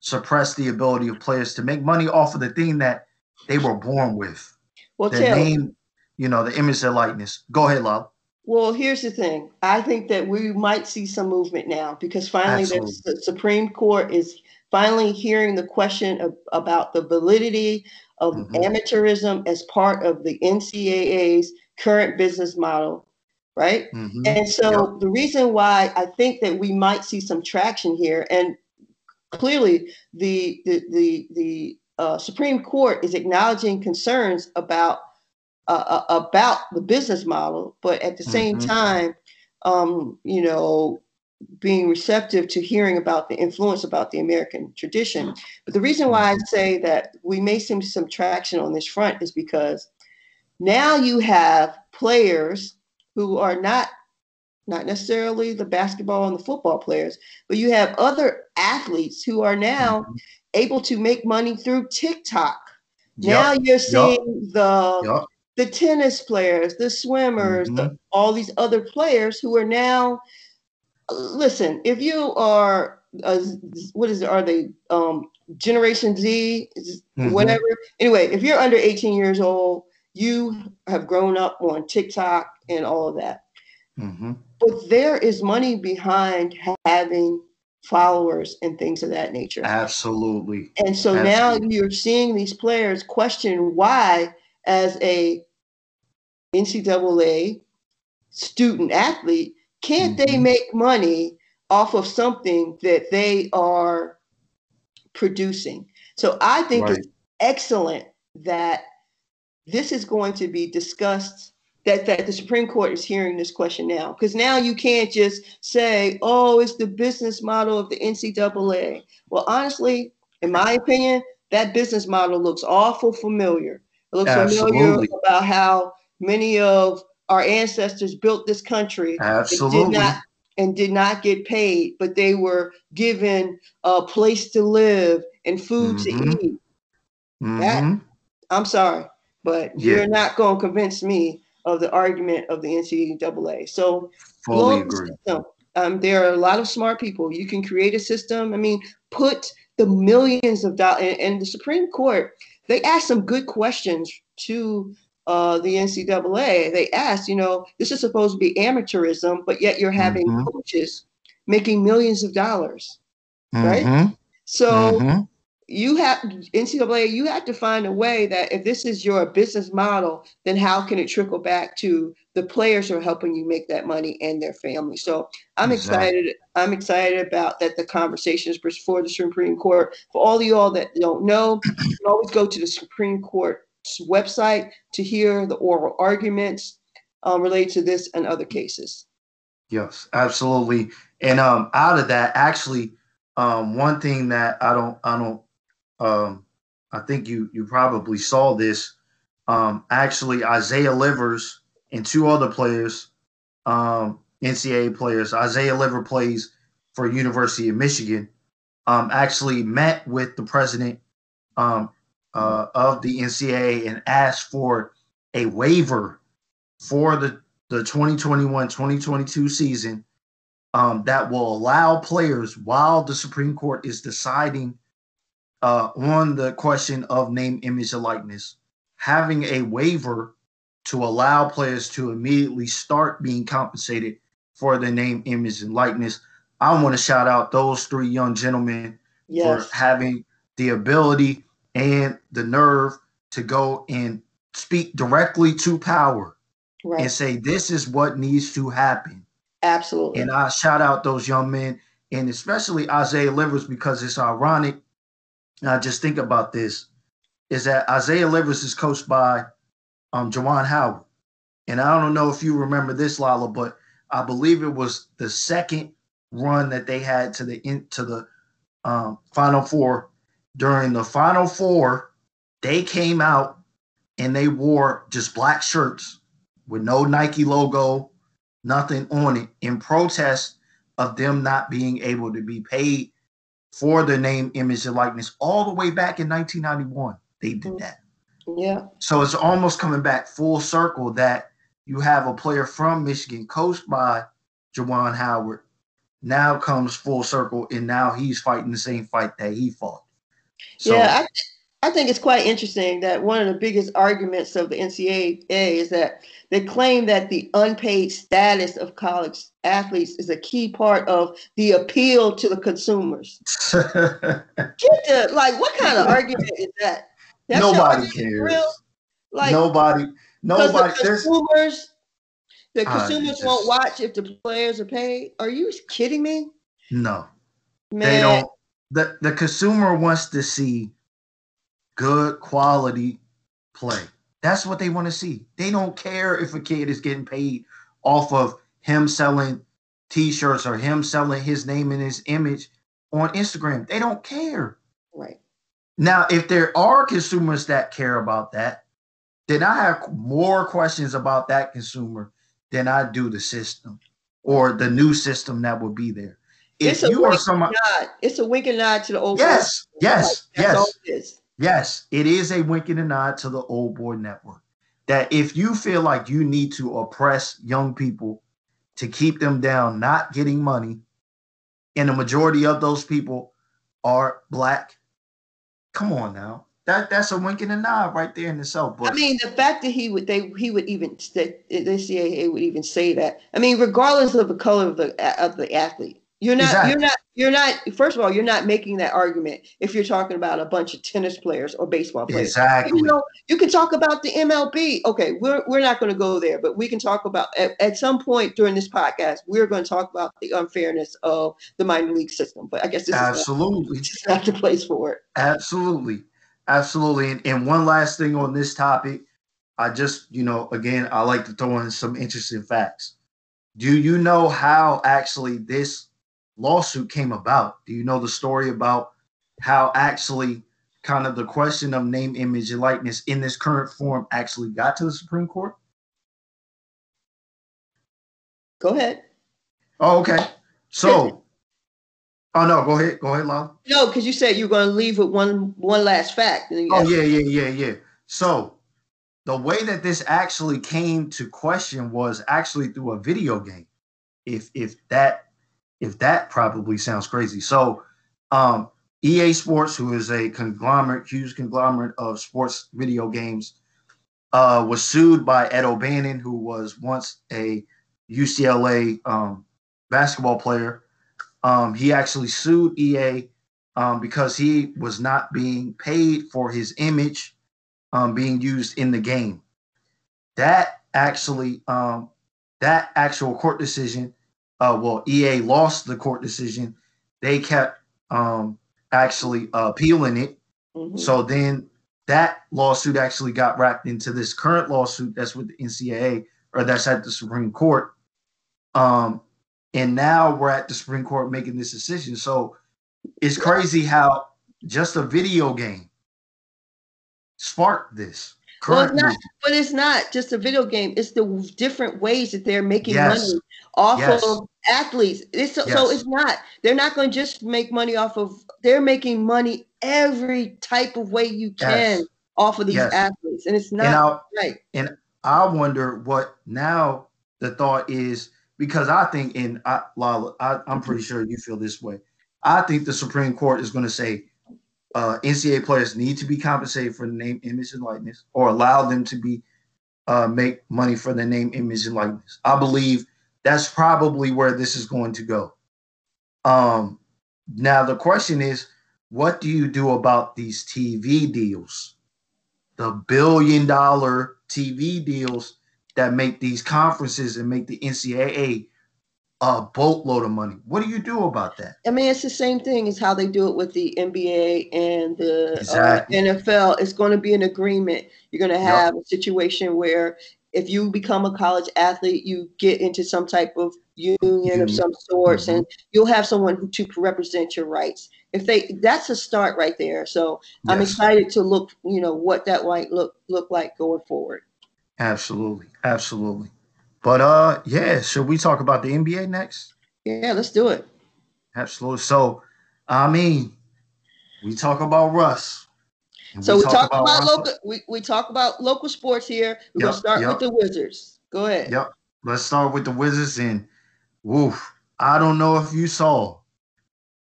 suppress the ability of players to make money off of the thing that they were born with, well, their Taylor, name, you know, the image, their likeness. Go ahead, love. Well, here's the thing. I think that we might see some movement now because finally Absolutely. the Supreme Court is finally hearing the question of, about the validity of Mhm. amateurism as part of the NCAA's current business model, right? Mhm. And so the reason why I think that we might see some traction here, and clearly the the the, the uh, Supreme Court is acknowledging concerns about uh, uh, about the business model, but at the same Mhm. time, um, you know, being receptive to hearing about the influence about the American tradition. But the reason why I say that we may see some traction on this front is because now you have players who are not not necessarily the basketball and the football players, but you have other athletes who are now Mhm. able to make money through TikTok. Yup, Now you're seeing the yup. the tennis players, the swimmers, the, Mhm. all these other players who are now. Listen, if you are, uh, what is it? Are they um, Generation Z, Mhm. whatever? Anyway, if you're under 18 years old, you have grown up on TikTok and all of that. Mhm. But there is money behind having followers and things of that nature. Absolutely. And so Absolutely. now you're seeing these players question why, as a NCAA student athlete, can't mm-hmm. they make money off of something that they are producing? So I think right. it's excellent that this is going to be discussed that, that the Supreme Court is hearing this question now. Because now you can't just say, oh, it's the business model of the NCAA. Well, honestly, in my opinion, that business model looks awful familiar. It looks Absolutely. familiar about how many of our ancestors built this country. Absolutely. Did not, and did not get paid, but they were given a place to live and food mm-hmm. to eat. Mm-hmm. That, I'm sorry, but yeah. you're not going to convince me of the argument of the NCAA. So, fully agree. System, um, there are a lot of smart people. You can create a system. I mean, put the millions of dollars, and, and the Supreme Court, they asked some good questions to uh, the NCAA. They asked, you know, this is supposed to be amateurism, but yet you're having mm-hmm. coaches making millions of dollars, mm-hmm. right? So mm-hmm you have NCAA, you have to find a way that if this is your business model, then how can it trickle back to the players who are helping you make that money and their family? So I'm exactly. excited. I'm excited about that. The conversations before the Supreme Court. For all of you all that don't know, you can always go to the Supreme Court's website to hear the oral arguments um, related to this and other cases. Yes, absolutely. And um, out of that, actually, um, one thing that I don't, I don't um, I think you you probably saw this. Um, actually, Isaiah Livers and two other players, um, NCAA players. Isaiah Liver plays for University of Michigan. Um, actually met with the president um, uh, of the NCAA and asked for a waiver for the the 2021-2022 season um, that will allow players while the Supreme Court is deciding uh, on the question of name, image, and likeness, having a waiver to allow players to immediately start being compensated for the name, image, and likeness. I want to shout out those three young gentlemen yes. for having the ability and the nerve to go and speak directly to power right. and say, this is what needs to happen. Absolutely. And I shout out those young men and especially Isaiah Livers because it's ironic now, just think about this: is that Isaiah Livers is coached by um, Juwan Howard, and I don't know if you remember this, Lala, but I believe it was the second run that they had to the into the um, Final Four. During the Final Four, they came out and they wore just black shirts with no Nike logo, nothing on it, in protest of them not being able to be paid for the name, image, and likeness all the way back in 1991. They did that. Yeah. So it's almost coming back full circle that you have a player from Michigan coached by Juwan Howard now comes full circle and now he's fighting the same fight that he fought. So, yeah, I, I think it's quite interesting that one of the biggest arguments of the NCAA is that they claim that the unpaid status of college athletes is a key part of the appeal to the consumers. Get the, like, what kind of argument is that? That's nobody cares. Like, nobody, nobody. The consumers, the ah, consumers just, won't watch if the players are paid. Are you kidding me? No, Man. they don't. The The consumer wants to see good quality play. That's what they want to see. They don't care if a kid is getting paid off of him selling t-shirts or him selling his name and his image on Instagram. They don't care. Right. Now, if there are consumers that care about that, then I have more questions about that consumer than I do the system or the new system that will be there. If it's you are somebody, nod. it's a wink and nod to the old. Yes, yes, yes. Yes, it is a wink and a nod to the old boy network. That if you feel like you need to oppress young people to keep them down, not getting money, and the majority of those people are black, come on now. That that's a wink and a nod right there in itself. But I mean, the fact that he would they he would even that the CAA would even say that. I mean, regardless of the color of the of the athlete, You're not. Exactly. You're not. You're not. First of all, you're not making that argument if you're talking about a bunch of tennis players or baseball players. Exactly. You know, you can talk about the MLB. Okay, we're we're not going to go there, but we can talk about at, at some point during this podcast. We're going to talk about the unfairness of the minor league system. But I guess this is Absolutely. not, is not the place for it. Absolutely. Absolutely. And, and one last thing on this topic. I just, you know, again, I like to throw in some interesting facts. Do you know how actually this lawsuit came about? Do you know the story about how actually kind of the question of name, image, and likeness in this current form actually got to the Supreme Court? Go ahead. Oh, okay. So, oh no, go ahead. Go ahead, Lala. No, because you said you were going to leave with one one last fact. and then you Oh yeah, yeah, yeah, yeah. So the way that this actually came to question was actually through a video game. If if that if that probably sounds crazy. So um EA Sports, who is a conglomerate, huge conglomerate of sports video games, uh, was sued by Ed O'Bannon, who was once a UCLA um, basketball player. Um, he actually sued EA um, because he was not being paid for his image um, being used in the game. That actually, um, that actual court decision, uh, well, EA lost the court decision. They kept um, actually uh, appealing it. Mhm. So then that lawsuit actually got wrapped into this current lawsuit that's with the NCAA or that's at the Supreme Court. Um, and now we're at the Supreme Court making this decision. So it's crazy how just a video game sparked this. Well, it's not, but it's not just a video game. It's the different ways that they're making Yes. money off Yes. of athletes. It's so, so it's not. They're not going to just make money off of. They're making money every type of way you can Yes. off of these Yes. athletes, and it's and not I, right. And I wonder what now the thought is because I think in I, Lala, I, I'm pretty sure you feel this way. I think the Supreme Court is going to say uh, NCAA players need to be compensated for the name, image, and likeness, or allow them to be uh, make money for the name, image, and likeness. I believe that's probably where this is going to go. Um, now the question is, what do you do about these TV deals? the billion dollar TV deals that make these conferences and make the NCAA a boatload of money. What do you do about that? I mean, it's the same thing as how they do it with the NBA and the Exactly. uh, NFL. It's going to be an agreement. You're going to Yep. have a situation where if you become a college athlete, you get into some type of union of some sorts, Mhm. and you'll have someone who to represent your rights. If they, that's a start right there. So I'm excited to look, you know, what that might look look like going forward. absolutely, absolutely. But uh, yeah. Should we talk about the NBA next? Yeah, let's do it. Absolutely. So, I mean, we talk about Russ. And So we talk about, Russell. local. We, we talk about local sports here. We're Yep, gonna start yep. with the Wizards. Go ahead. Yep. Let's start with the Wizards and woof. I don't know if you saw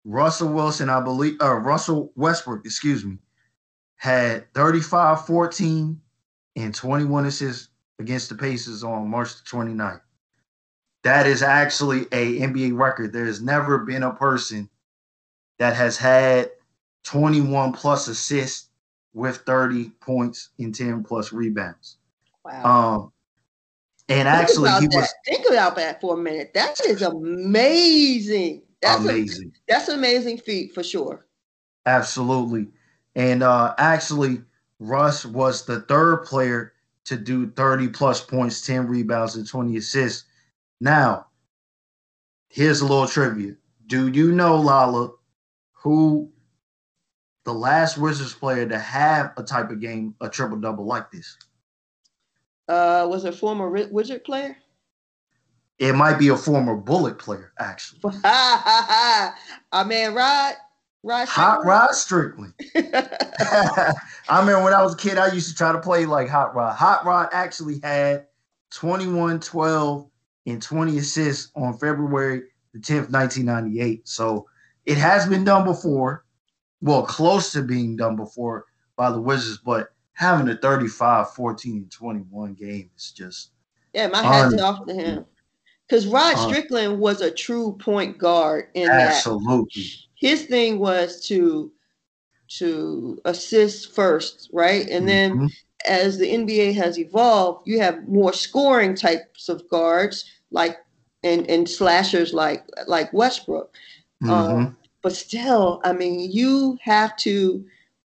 Russell Wilson, I believe, uh, Russell Westbrook, excuse me, had 35, 14, and 21 assists against the Pacers on March the 29th. That is actually a NBA record. There has never been a person that has had 21 plus assists with 30 points and 10 plus rebounds. Wow. Um, and actually, he about was think about that for a minute. That is amazing. That's amazing. A, that's an amazing feat for sure. Absolutely. And uh actually Russ was the third player to do 30 plus points, 10 rebounds, and 20 assists. Now, here's a little trivia. Do you know, Lala, who the last Wizards player to have a type of game, a triple double like this? Uh, was a former Wizard player? It might be a former Bullet player, actually. Our man Rod. Rod. Hot Rod Strickland. I remember when I was a kid, I used to try to play like Hot Rod. Hot Rod actually had 21, 12, and 20 assists on February the 10th, 1998. So it has been done before, well, close to being done before by the Wizards, but having a 35, 14, and 21 game is just Yeah, my hat's Un- off to him. because Rod Strickland was a true point guard in absolutely. that. His thing was to to assist first, right? And then mm-hmm. as the NBA has evolved, you have more scoring types of guards like and and slashers like like Westbrook. Mm-hmm. Um, but still, I mean, you have to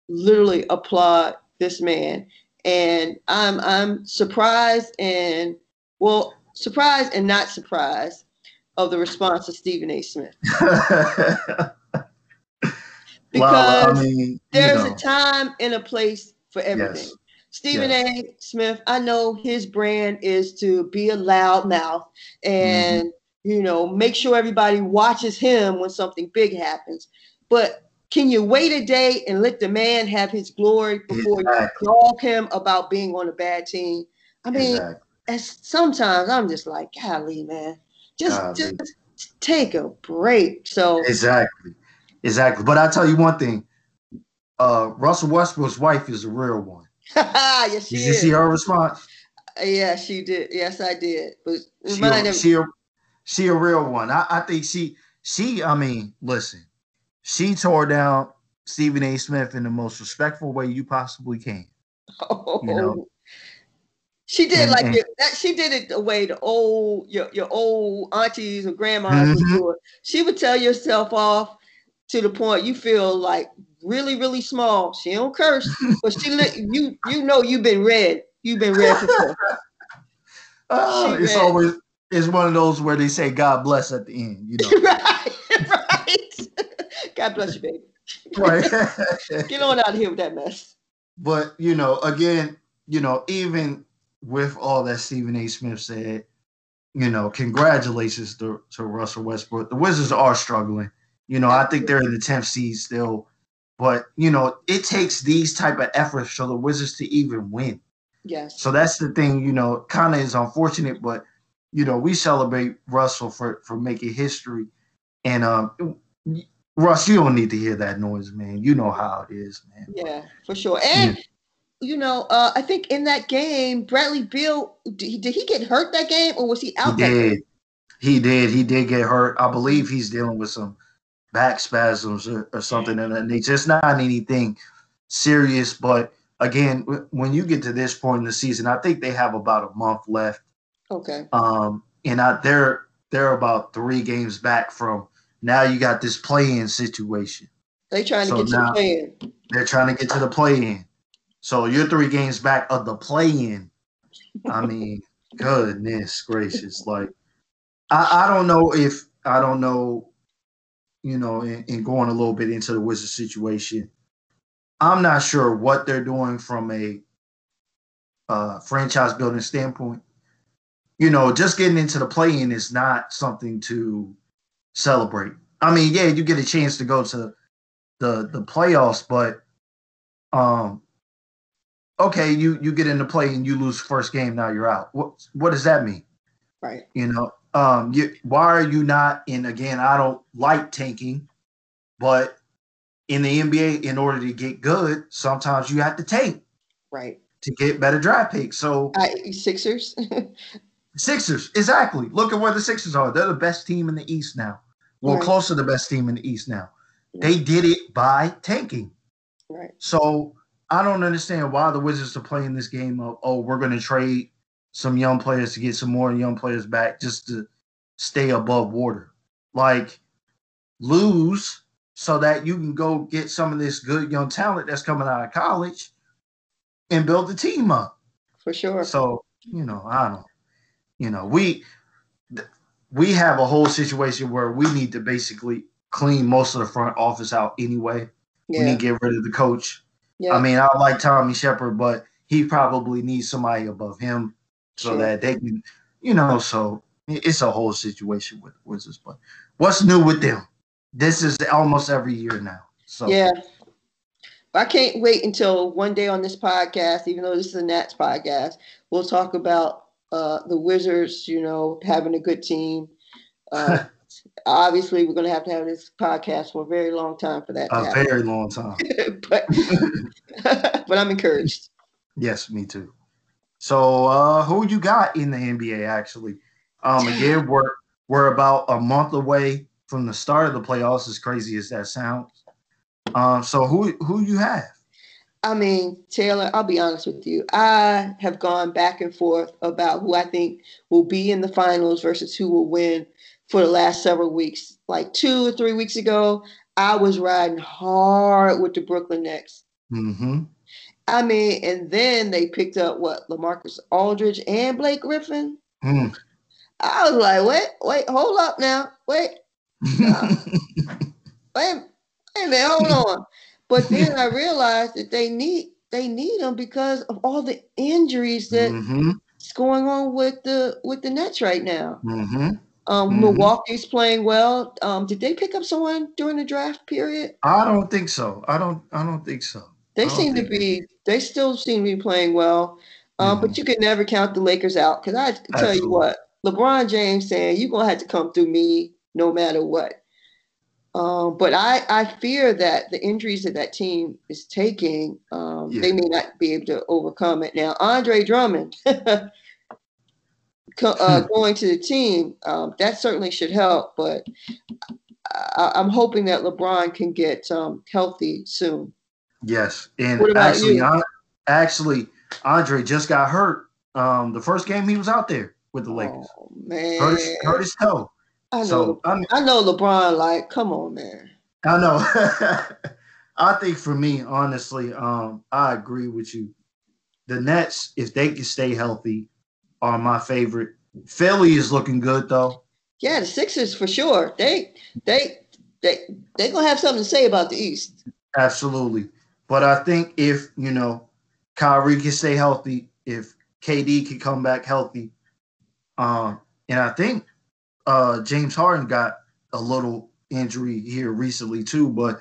literally applaud this man. And I'm I'm surprised and well, surprised and not surprised of the response of Stephen A. Smith. because well, I mean, there's know. a time and a place for everything. Yes. Stephen yes. A. Smith, I know his brand is to be a loud mouth and mm-hmm. You know make sure everybody watches him when something big happens. But can you wait a day and let the man have his glory before exactly. you dog him about being on a bad team? I mean, exactly. as sometimes I'm just like, golly, man, just golly. just take a break. So exactly, exactly. But I tell you one thing, uh, Russell Westbrook's wife is a real one. yes, she did is. you see her response? Yeah, she did. Yes, I did. But she, she she a real one. I, I think she she. I mean, listen she tore down Stephen A. Smith in the most respectful way you possibly can. Oh. You know? She did and, like and, that. She did it the way the old your your old aunties or grandmas mm-hmm. would do it. She would tell yourself off to the point you feel like really really small. She don't curse, but she let you you know you've been read. You've been read before. Uh, it's read. always it's one of those where they say God bless at the end. You know. right, right. God bless you, baby. Right. Get on out of here with that mess. But you know, again, you know, even with all that Stephen A. Smith said, you know, congratulations to, to Russell Westbrook. The Wizards are struggling. You know, I think they're in the 10th seed still. But, you know, it takes these type of efforts for the Wizards to even win. Yes. So that's the thing, you know, kind of is unfortunate, but you know, we celebrate Russell for for making history. And um Russ, you don't need to hear that noise, man. You know how it is, man. Yeah, for sure. And yeah. you know, uh, I think in that game, Bradley Beal did he, did he get hurt that game, or was he out? He did. He did. He did get hurt. I believe he's dealing with some back spasms or, or something, and it's just not anything serious. But again, when you get to this point in the season, I think they have about a month left. Okay. Um, and I, they're they're about three games back from now you got this play-in situation. They trying so to get to the play-in. They're trying to get to the play-in. So you're three games back of the play-in. I mean, goodness gracious. Like, I, I don't know if I don't know, you know, in, in going a little bit into the Wizards situation. I'm not sure what they're doing from a uh, franchise building standpoint. You know, just getting into the play-in is not something to celebrate. I mean, yeah, you get a chance to go to the the playoffs, but um okay, you you get into play and you lose first game, now you're out. What what does that mean? Right. You know, um you why are you not in again, I don't like tanking, but in the NBA, in order to get good, sometimes you have to tank. Right. To get better draft picks. So uh, Sixers. Sixers, exactly. Look at where the Sixers are. They're the best team in the East now. Well, right. close to the best team in the East now. They did it by tanking. Right. So I don't understand why the Wizards are playing this game of, oh, we're going to trade some young players to get some more young players back just to stay above water. Like, lose so that you can go get some of this good young talent that's coming out of college and build the team up. For sure. So, you know, I don't you know, we we have a whole situation where we need to basically clean most of the front office out anyway. Yeah. We need to get rid of the coach. Yeah. I mean, I like Tommy Sheppard, but he probably needs somebody above him so sure. that they can, you know, so it's a whole situation with Wizards. But what's new with them? This is almost every year now. So yeah. I can't wait until one day on this podcast, even though this is a Nats podcast, we'll talk about uh, the Wizards, you know, having a good team. Uh, obviously, we're going to have to have this podcast for a very long time for that. A very long time. but, but I'm encouraged. Yes, me too. So, uh, who you got in the NBA? Actually, Um, again, we're we're about a month away from the start of the playoffs. As crazy as that sounds. Um, so who who you have? I mean, Taylor, I'll be honest with you. I have gone back and forth about who I think will be in the finals versus who will win for the last several weeks. Like two or three weeks ago, I was riding hard with the Brooklyn Nets. Mm-hmm. I mean, and then they picked up what Lamarcus Aldridge and Blake Griffin. Mm. I was like, wait, wait, hold up now, wait, uh, wait, wait a minute, hold on. But then I realized that they need they need them because of all the injuries that's mm-hmm. going on with the with the Nets right now. Mm-hmm. Um, Mhm. Milwaukee's playing well. Um, did they pick up someone during the draft period? I don't think so. I don't. I don't think so. They seem to be. They still seem to be playing well. Um, but Mhm. you can never count the Lakers out because I tell you what, LeBron James saying you're gonna have to come through me no matter what. Um, but I, I fear that the injuries that that team is taking, um, Yeah. they may not be able to overcome it. Now, Andre Drummond uh, Hmm. going to the team, um, that certainly should help. But I, I'm hoping that LeBron can get um, healthy soon. Yes, and actually. I, actually, Andre just got hurt. Um, the first game he was out there with the Lakers, Oh man, hurt, his, hurt his toe. I know. So I mean, I know LeBron. Like, come on, man. I know. I think for me, honestly, um, I agree with you. The Nets, if they can stay healthy, are my favorite. Philly is looking good though. Yeah, the Sixers for sure. They, they, they, they gonna have something to say about the East. Absolutely. But I think if, you know, Kyrie can stay healthy, if KD can come back healthy, um, and I think uh, James Harden got a little injury here recently too. But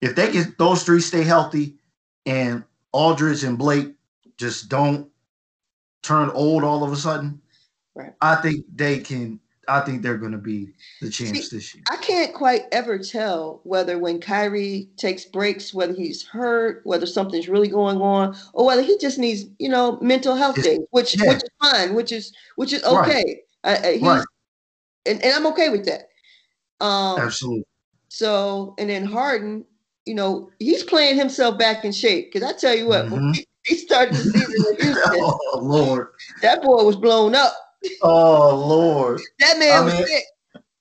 if they get those three stay healthy, and Aldridge and Blake just don't turn old all of a sudden, Right. I think they can. I think they're going to be the champs this year. I can't quite ever tell whether when Kyrie takes breaks, whether he's hurt, whether something's really going on, or whether he just needs, you know, mental health It's- days, which yeah. which is fine, which is which is okay. I, I, he's, Right. And, and I'm okay with that. Um, Absolutely. So, and then Harden, you know, he's playing himself back in shape. Because I tell you what, when Mhm. he, he started the season in Houston, oh Lord. that boy was blown up. Oh Lord. That man I was mean- sick.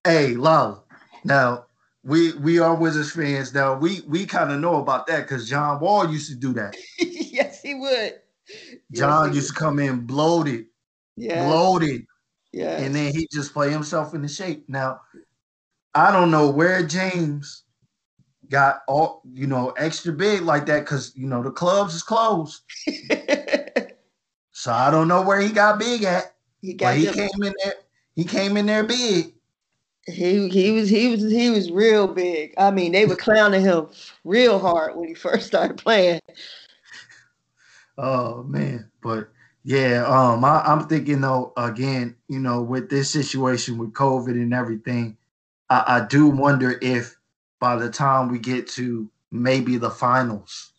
Hey, Lala. Now we we are Wizards fans. Now we we kind of know about that because John Wall used to do that. yes, he would. John yes, used to come in bloated, Yeah, bloated, yeah. and then he just play himself into shape. Now I don't know where James got all you know extra big like that because you know the clubs is closed. So I don't know where he got big at, he but he them- came in there. He came in there big. he he was he was he was real big. I mean, they were clowning him real hard when he first started playing. Oh man, but yeah, um, I, I'm thinking though again, you know, with this situation with COVID and everything, I, I do wonder if by the time we get to maybe the finals,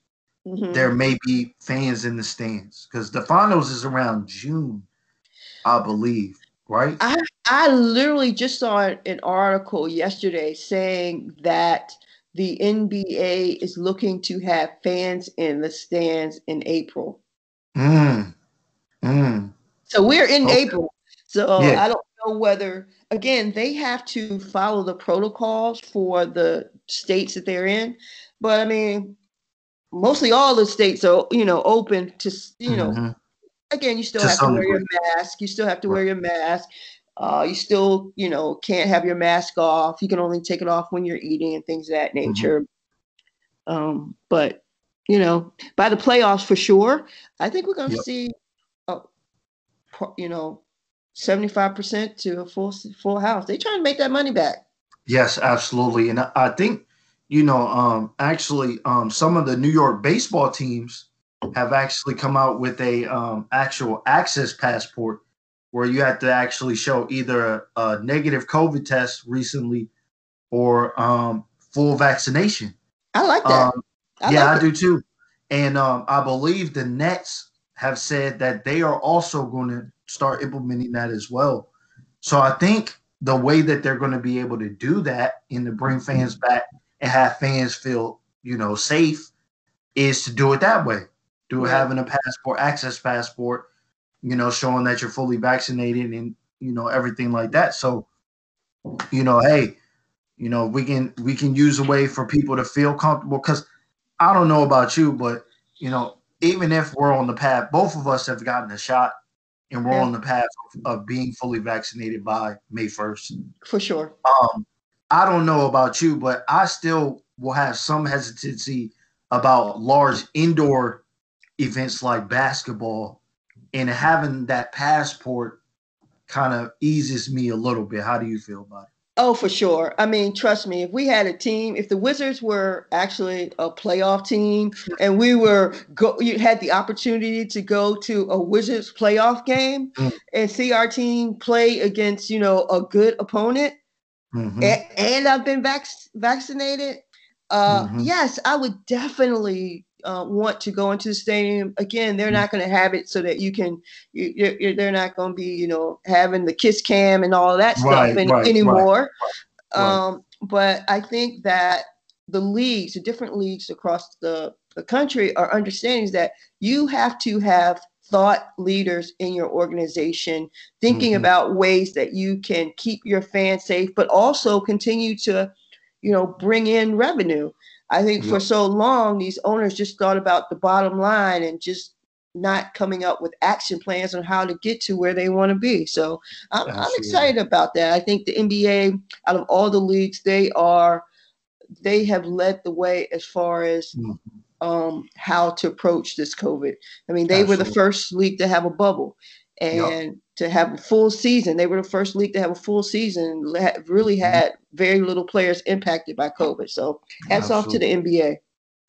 Mhm. there may be fans in the stands because the finals is around June, I believe, right? I I literally just saw an article yesterday saying that the NBA is looking to have fans in the stands in April. Mm, mm, So we're in Okay. April. So Yeah. I don't know whether again they have to follow the protocols for the states that they're in. But I mean, mostly all the states are you know open to you know mhm. again, you still To have to wear your mask. You still have to wear your mask. Uh, you still, you know, can't have your mask off. You can only take it off when you're eating and things of that Mm-hmm. nature. Um, but you know, by the playoffs for sure, I think we're going to Yep. see, uh, you know, seventy-five percent to a full full house. They trying to make that money back. Yes, absolutely. And I, I think, you know, um, actually, um, some of the New York baseball teams have actually come out with a um, actual access passport where you have to actually show either a, a negative COVID test recently or um, full vaccination. I like that. Um, I yeah, like I it. do too. And um, I believe the Nets have said that they are also going to start implementing that as well. so I think the way that they're going to be able to do that and to bring fans back and have fans feel, you know, safe is to do it that way. Do Right. having a passport, access passport, you know, showing that you're fully vaccinated and you know everything like that. So, you know, hey, you know, we can we can use a way for people to feel comfortable because I don't know about you, but you know, even if we're on the path, both of us have gotten a shot and we're Yeah. on the path of, of being fully vaccinated by May 1st. For sure. Um, I don't know about you, but I still will have some hesitancy about large indoor events like basketball and having that passport kind of eases me a little bit. How do you feel about it? Oh, for sure. I mean, trust me, if we had a team, if the Wizards were actually a playoff team and we were go you had the opportunity to go to a Wizards playoff game Mm. and see our team play against, you know, a good opponent Mhm. a- and, I've been vac- vaccinated, uh, Mhm. yes, I would definitely uh, want to go into the stadium. Again, they're not going to have it so that you can, you, you're, you're, they're not going to be, you know, having the kiss cam and all that Right, stuff any- right, anymore. right. Um, but I think that the leagues, the different leagues across the, the country are understanding that you have to have thought leaders in your organization thinking Mhm. about ways that you can keep your fans safe, but also continue to, you know, bring in revenue. I think for so long, these owners just thought about the bottom line and just not coming up with action plans on how to get to where they want to be. So I'm, I'm excited about that. I think the NBA, out of all the leagues, they are, they have led the way as far as Mhm. um, how to approach this COVID. I mean, they were the first league to have a bubble and to have a full season. They were the first league to have a full season. Really Mm-hmm. had very little players impacted by COVID. So hats off to the NBA.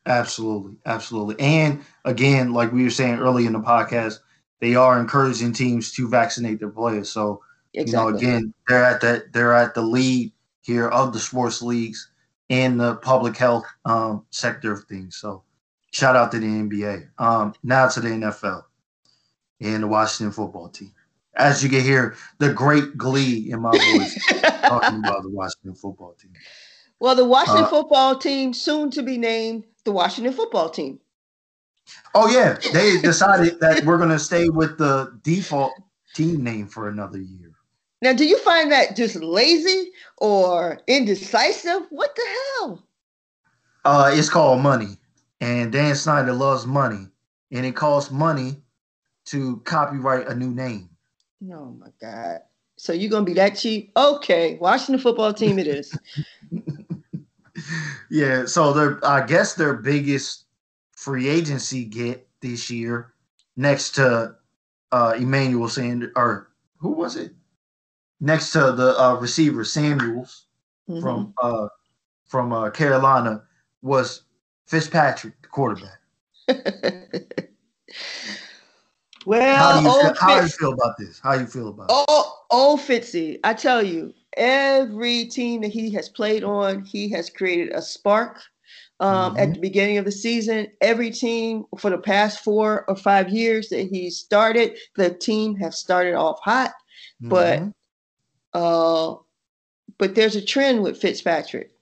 Absolutely, absolutely. And again, like we were saying earlier in the podcast, they are encouraging teams to vaccinate their players. So Exactly. you know, again, they're at the they're at the lead here of the sports leagues in the public health um, sector of things. So shout out to the NBA. Um, now to the NFL and the Washington football team. As you can hear, the great glee in my voice talking about the Washington football team. well, the Washington Uh, football team soon to be named the Washington football team. Oh yeah, they decided that we're gonna stay with the default team name for another year. Now, do you find that just lazy or indecisive? What the hell? Uh, it's called money, and Dan Snyder loves money, and it costs money to copyright a new name. Oh my God. So you're gonna be that cheap? Okay, Washington football team it is. yeah, so their I guess their biggest free agency get this year, next to uh Emmanuel Sanders or who was it? Next to the uh, receiver Samuels Mhm. from uh from uh, Carolina was Fitzpatrick, the quarterback. How well, do you feel, how do you feel about this? How do you feel about it? old, old Fitzy, I tell you, every team that he has played on, he has created a spark. Um, At Mhm. the beginning of the season, every team for the past four or five years that he started, the team has started off hot. but- Mhm. Uh, but there's a trend with Fitzpatrick.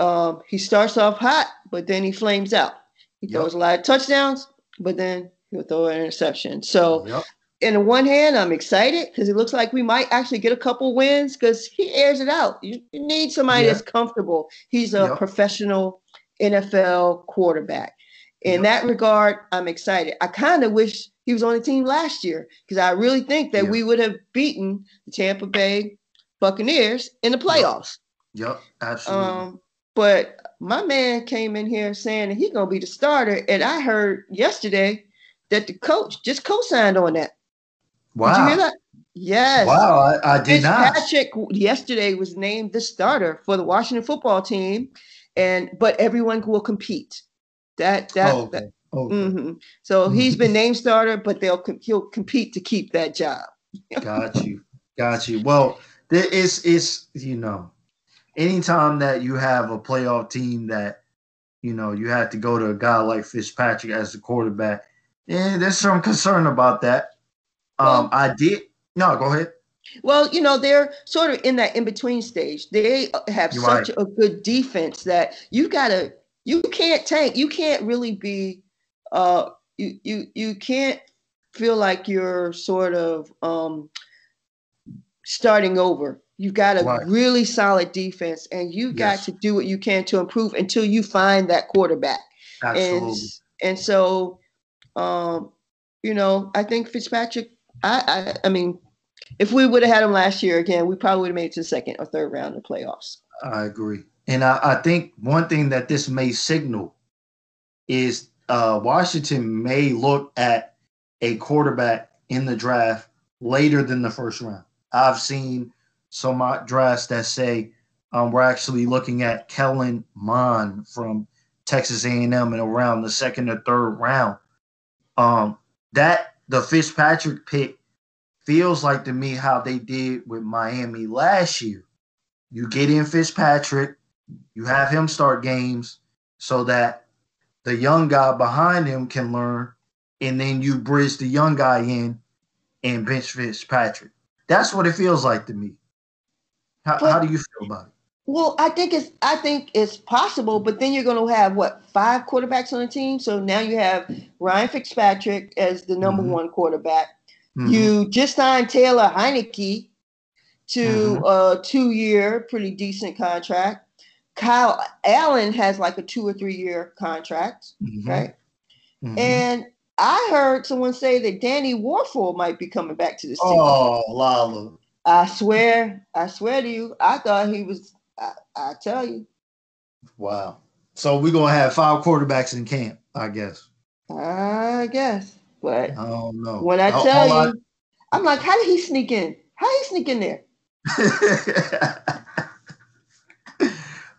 Um, he starts off hot, but then he flames out. He Yep. throws a lot of touchdowns, but then he'll throw an interception. So, Yep. in the one hand, I'm excited because it looks like we might actually get a couple wins because he airs it out. You, you need somebody that's comfortable. He's a Yep. professional NFL quarterback. In that regard, I'm excited. I kind of wish he was on the team last year because I really think that we would have beaten the Tampa Bay Buccaneers in the playoffs. Yep. Absolutely. Um, but my man came in here saying that he's gonna be the starter, and I heard yesterday that the coach just co-signed on that. wow. Did you hear that? Yes. Wow. I, I did not. Fitzpatrick yesterday was named the starter for the Washington football team, and but everyone will compete. That that, Oh, that okay. Okay. mhm. so he's been named starter, but they'll he'll compete to keep that job. Got you. Got you. Well, there is it's you know, anytime that you have a playoff team that you know you have to go to a guy like Fitzpatrick as the quarterback, yeah, there's some concern about that. Um, Well- I did no, go ahead. Well, you know, they're sort of in that in between stage. They have You're such right. a good defense that you gotta, you can't tank. You can't really be, uh, you you you can't feel like you're sort of um starting over. You've got a Right. really solid defense, and you got Yes. to do what you can to improve until you find that quarterback. And Absolutely. and so, um, you know, I think Fitzpatrick. I I, I mean, if we would have had him last year again, we probably would have made it to the second or third round of the playoffs. I agree. And I, I think one thing that this may signal is uh, Washington may look at a quarterback in the draft later than the first round. I've seen some mock drafts that say um, we're actually looking at Kellen Mond from Texas A&M and around the second or third round. Um, that the Fitzpatrick pick feels like to me how they did with Miami last year. You get in Fitzpatrick, you have him start games so that the young guy behind him can learn, and then you bridge the young guy in and bench Fitzpatrick. That's what it feels like to me. How, But- how do you feel about it? Well, I think it's I think it's possible, but then you're going to have what five quarterbacks on the team. So now you have Ryan Fitzpatrick as the number Mhm. one quarterback. Mhm. You just signed Taylor Heinicke to Mhm. a two-year, pretty decent contract. Kyle Allen has like a two or three-year contract, Mhm. right? Mhm. And I heard someone say that Danny Warfel might be coming back to the team. oh, Lala. I swear, I swear to you, I thought he was. I, I tell you, Wow. So we're gonna have five quarterbacks in camp, I guess. I guess. But I don't know. when I tell all you, I'm like, how did he sneak in? How did he sneak in there?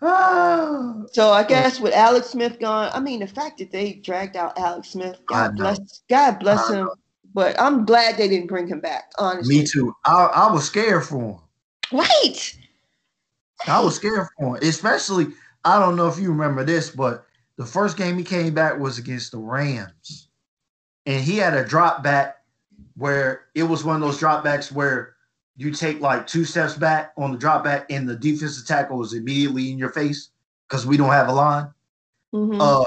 Ah. So I guess with Alex Smith gone, I mean the fact that they dragged out Alex Smith, God bless, God bless him. But I'm glad they didn't bring him back. Honestly, Me too. I, I was scared for him. Right. I was scared for him, especially. I don't know if you remember this, but the first game he came back was against the Rams, and he had a drop back where it was one of those drop backs where you take like two steps back on the drop back, and the defensive tackle was immediately in your face because we don't have a line. Mhm. Uh,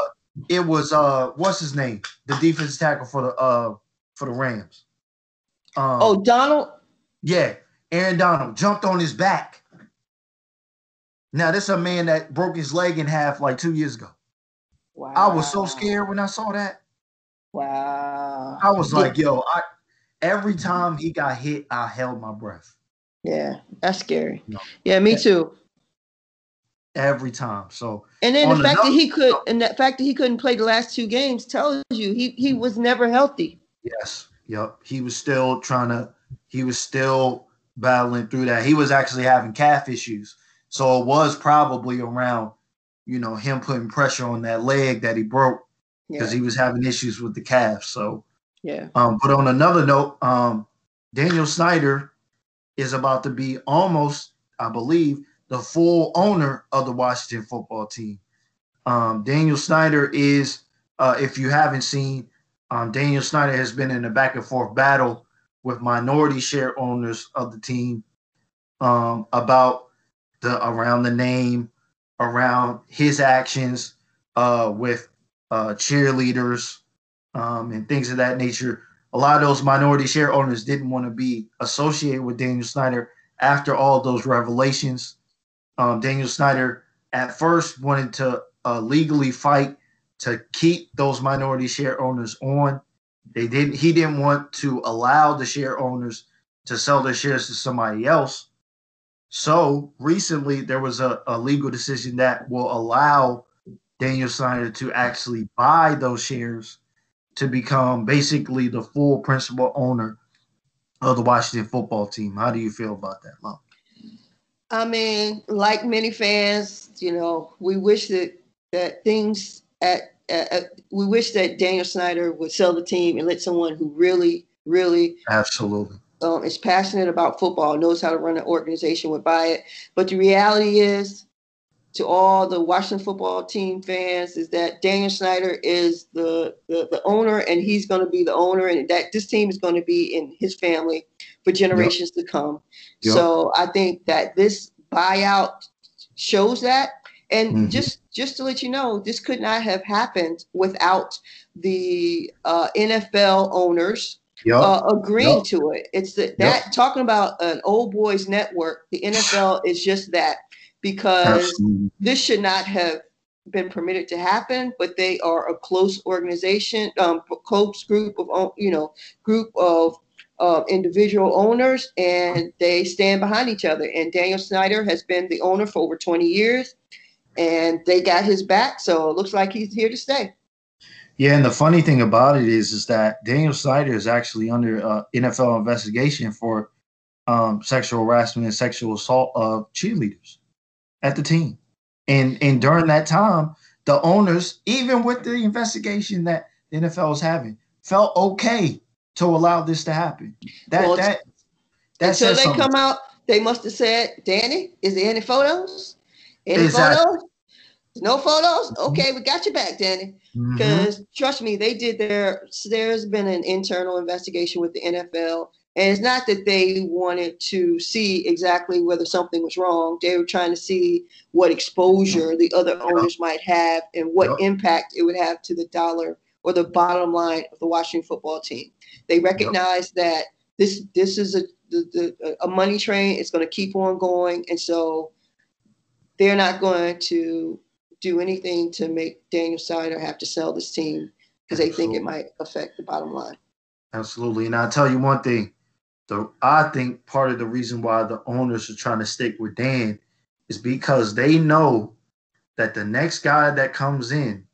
it was uh, what's his name? The defensive tackle for the uh for the Rams. Um, oh, Donald. yeah, Aaron Donald jumped on his back. Now, this is a man that broke his leg in half like two years ago. Wow. I was so scared when I saw that. Wow. I was like, yo, I every time he got hit, I held my breath. Yeah, that's scary. Yeah, me too. Every time. So And then the fact that he could, and that fact that he couldn't play the last two games tells you he he mm-hmm. was never healthy. yes, yep. He was still trying to, he was still battling through that. He was actually having calf issues. So it was probably around, you know, him putting pressure on that leg that he broke Yeah, because he was having issues with the calf. So yeah. Um, but on another note, um, Daniel Snyder is about to be almost, I believe, the full owner of the Washington football team. Um, Daniel Snyder is, uh, if you haven't seen, um, Daniel Snyder has been in a back and forth battle with minority share owners of the team um, about the around the name, around his actions uh, with uh, cheerleaders um, and things of that nature. A lot of those minority share owners didn't want to be associated with Daniel Snyder after all those revelations. Um, Daniel Snyder at first wanted to uh, legally fight to keep those minority share owners on. They didn't. He didn't want to allow the share owners to sell their shares to somebody else. So recently, there was a, a legal decision that will allow Daniel Snyder to actually buy those shares to become basically the full principal owner of the Washington football team. How do you feel about that, Mom? I mean, like many fans, you know, we wish that that things at, at, at we wish that Daniel Snyder would sell the team and let someone who really, really Absolutely. Um, is passionate about football, knows how to run an organization, would buy it. But the reality is, to all the Washington football team fans, is that Daniel Snyder is the the, the owner, and he's going to be the owner, and that this team is going to be in his family for generations yep. to come. Yep. So I think that this buyout shows that. And mm-hmm. just just to let you know, this could not have happened without the uh, NFL owners yep. uh, agreeing yep. to it. It's the, that yep. talking about an old boys network. The NFL is just that because Absolutely. this should not have been permitted to happen, but they are a close organization, um, close group of you know group of uh, individual owners, and they stand behind each other. And Daniel Snyder has been the owner for over 20 years, and they got his back, so it looks like he's here to stay. Yeah, and the funny thing about it is, is that Daniel Snyder is actually under uh, NFL investigation for um, sexual harassment and sexual assault of cheerleaders at the team. And and during that time, the owners, even with the investigation that the NFL is having, felt okay to allow this to happen. That well, that that until they something. come out, they must have said, Danny, is there any photos? Any exactly. photos? No photos? Okay, we got you back, Danny. Because mm-hmm. trust me, they did their there's been an internal investigation with the NFL and it's not that they wanted to see exactly whether something was wrong. They were trying to see what exposure the other owners might have and what yep. impact it would have to the dollar or the bottom line of the Washington football team. They recognize yep. that this this is a the, the, a money train. It's going to keep on going, and so they're not going to do anything to make Daniel Snyder have to sell this team because they think it might affect the bottom line. Absolutely, and I'll tell you one thing the I think part of the reason why the owners are trying to stick with Dan is because they know that the next guy that comes in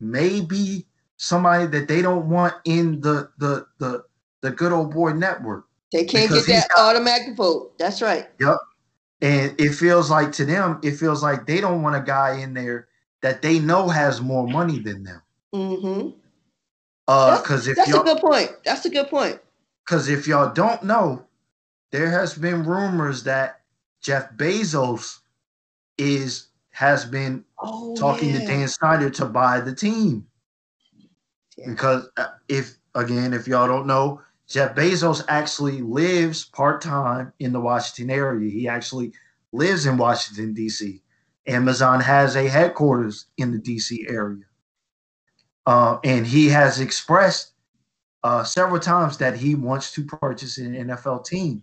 may be somebody that they don't want in the the the the good old boy network. They can't get that got, automatic vote. That's right. Yep. And it feels like to them, it feels like they don't want a guy in there that they know has more money than them. Mm-hmm. Uh, because if that's a good point. That's a good point. Because if y'all don't know, there has been rumors that Jeff Bezos is has been oh, talking yeah. to Dan Snyder to buy the team. Yeah. Because uh, if again, if y'all don't know, Jeff Bezos actually lives part time in the Washington area. He actually lives in Washington D.C. Amazon has a headquarters in the D.C. area, uh, and he has expressed uh, several times that he wants to purchase an NFL team.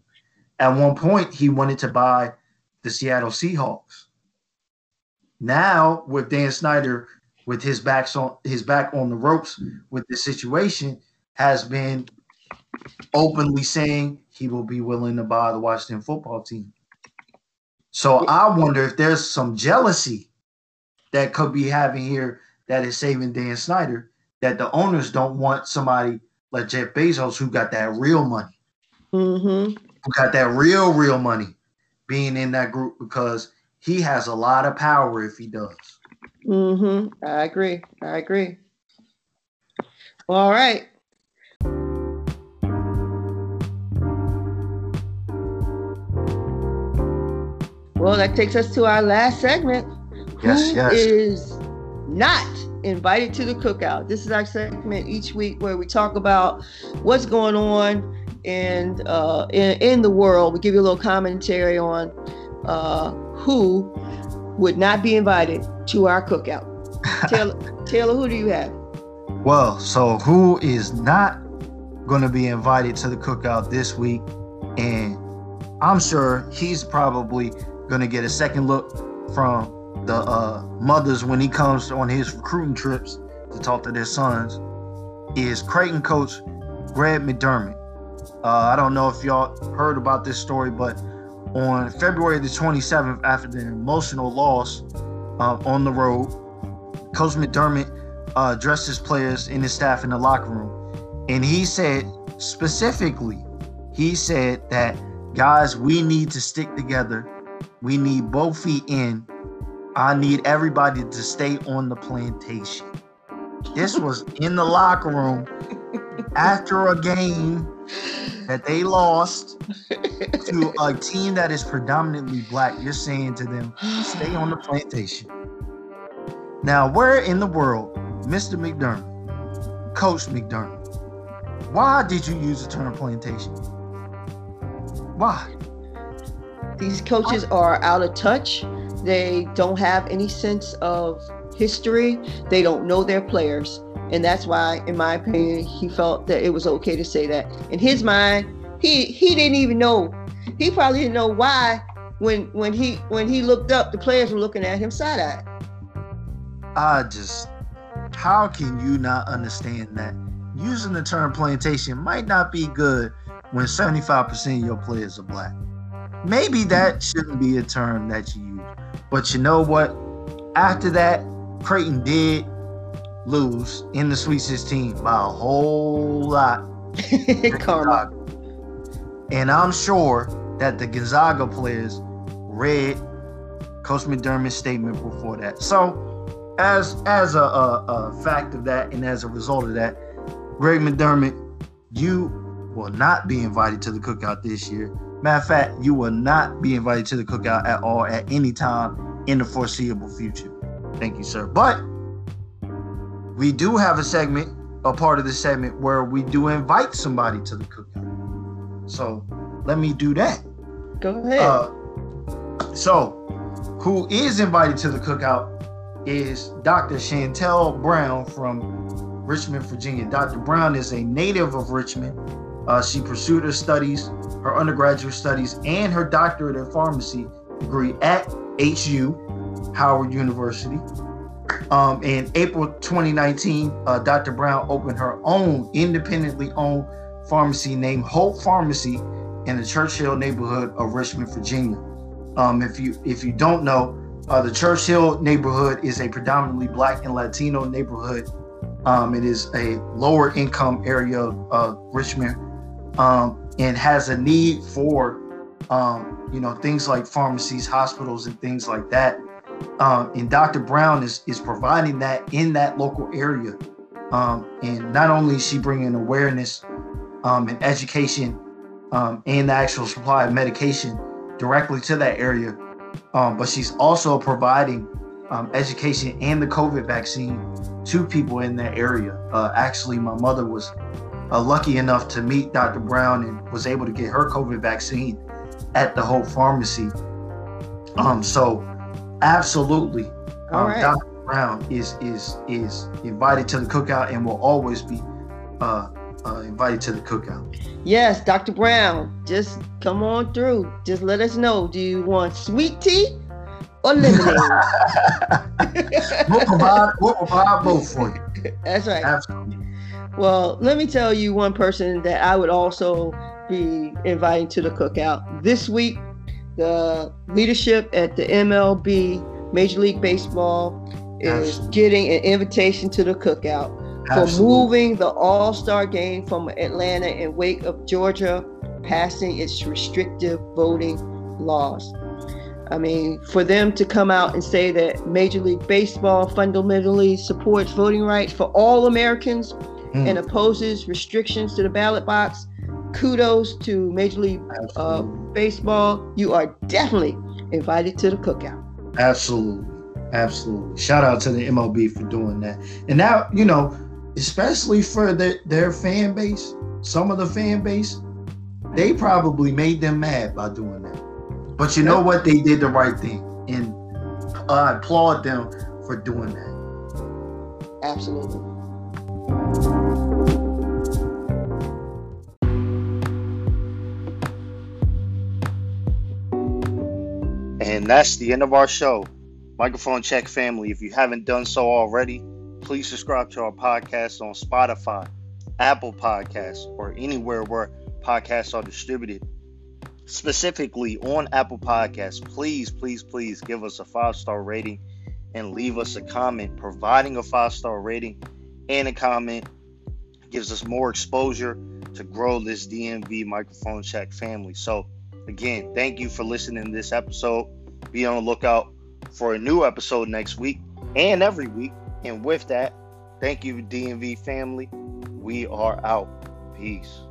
At one point, he wanted to buy the Seattle Seahawks. Now, with Dan Snyder, with his backs on his back on the ropes with this situation, has been openly saying he will be willing to buy the Washington football team. So I wonder if there's some jealousy that could be having here that is saving Dan Snyder, that the owners don't want somebody like Jeff Bezos, who got that real money, mm-hmm. who got that real, real money, being in that group because he has a lot of power if he does. Mm-hmm. I agree. I agree. All right. Well, that takes us to our last segment. Yes, Who yes. is not invited to the cookout. This is our segment each week where we talk about what's going on in uh, in, in the world. We give you a little commentary on uh, who would not be invited to our cookout. Taylor, Taylor, who do you have? Well, so who is not going to be invited to the cookout this week? And I'm sure he's probably to get a second look from the uh, mothers when he comes on his recruiting trips to talk to their sons is Creighton coach Greg McDermott. Uh, I don't know if y'all heard about this story, but on February the 27th, after the emotional loss uh, on the road, Coach McDermott uh, addressed his players and his staff in the locker room. And he said specifically, he said that, guys, we need to stick together. We need both feet in I need everybody to stay on the plantation. This was in the locker room after a game that they lost to a team that is predominantly black. You're saying to them, stay on the plantation. Now, where in the world, Mr. McDermott, Coach McDermott, why did you use the term plantation? Why? These coaches are out of touch. They don't have any sense of history. They don't know their players. And that's why, in my opinion, he felt that it was okay to say that. In his mind, he he didn't even know. He probably didn't know why when when he when he looked up, the players were looking at him side eye. I just how can you not understand that using the term plantation might not be good when 75% of your players are black? Maybe that shouldn't be a term that you use. But you know what? After that, Creighton did lose in the Sweet 16 by a whole lot. Karma. And I'm sure that the Gonzaga players read Coach McDermott's statement before that. So, as as a, a, a fact of that, and as a result of that, Greg McDermott, you will not be invited to the cookout this year. Matter of fact, you will not be invited to the cookout at all at any time in the foreseeable future. Thank you, sir. But we do have a segment, a part of the segment where we do invite somebody to the cookout. So let me do that. Go ahead. Uh, so, who is invited to the cookout is Dr. Chantel Brown from Richmond, Virginia. Dr. Brown is a native of Richmond. Uh, she pursued her studies, her undergraduate studies, and her doctorate in pharmacy degree at HU, Howard University. Um, in April 2019, uh, Dr. Brown opened her own independently owned pharmacy named Hope Pharmacy in the Churchill neighborhood of Richmond, Virginia. Um, if you if you don't know, uh, the Churchill neighborhood is a predominantly Black and Latino neighborhood. Um, it is a lower income area of uh, Richmond um, and has a need for um, you know things like pharmacies, hospitals, and things like that. Um, and Dr. Brown is is providing that in that local area. Um, and not only is she bringing awareness um, and education um, and the actual supply of medication directly to that area, um, but she's also providing um, education and the COVID vaccine to people in that area. Uh, actually, my mother was uh, lucky enough to meet Dr. Brown and was able to get her COVID vaccine at the Hope Pharmacy. Um, so absolutely, um, right. Dr. Brown is is is invited to the cookout and will always be uh, uh, invited to the cookout. Yes, Dr. Brown, just come on through. Just let us know. Do you want sweet tea or lemonade? We'll provide we'll provide both for you. That's right. Absolutely. Well, let me tell you one person that I would also be inviting to the cookout. This week, the leadership at the MLB, Major League Baseball, is Absolutely. getting an invitation to the cookout for Absolutely. moving the All Star game from Atlanta in wake of Georgia passing its restrictive voting laws. I mean, for them to come out and say that Major League Baseball fundamentally supports voting rights for all Americans Mm. and opposes restrictions to the ballot box, kudos to Major League uh, Baseball. You are definitely invited to the cookout. Absolutely. Absolutely. Shout out to the MLB for doing that. And now, you know, especially for their, their fan base, some of the fan base, they probably made them mad by doing that. But you know what? They did the right thing. And I applaud them for doing that. Absolutely. And that's the end of our show. Microphone Check family, if you haven't done so already, please subscribe to our podcast on Spotify, Apple Podcasts, or anywhere where podcasts are distributed. Specifically on Apple Podcasts, please, please, please give us a five star rating and leave us a comment. Providing a five star rating and a comment gives us more exposure to grow this DMV Microphone Check family. So, again, thank you for listening to this episode. Be on the lookout for a new episode next week and every week. And with that, thank you, DMV family. We are out. Peace.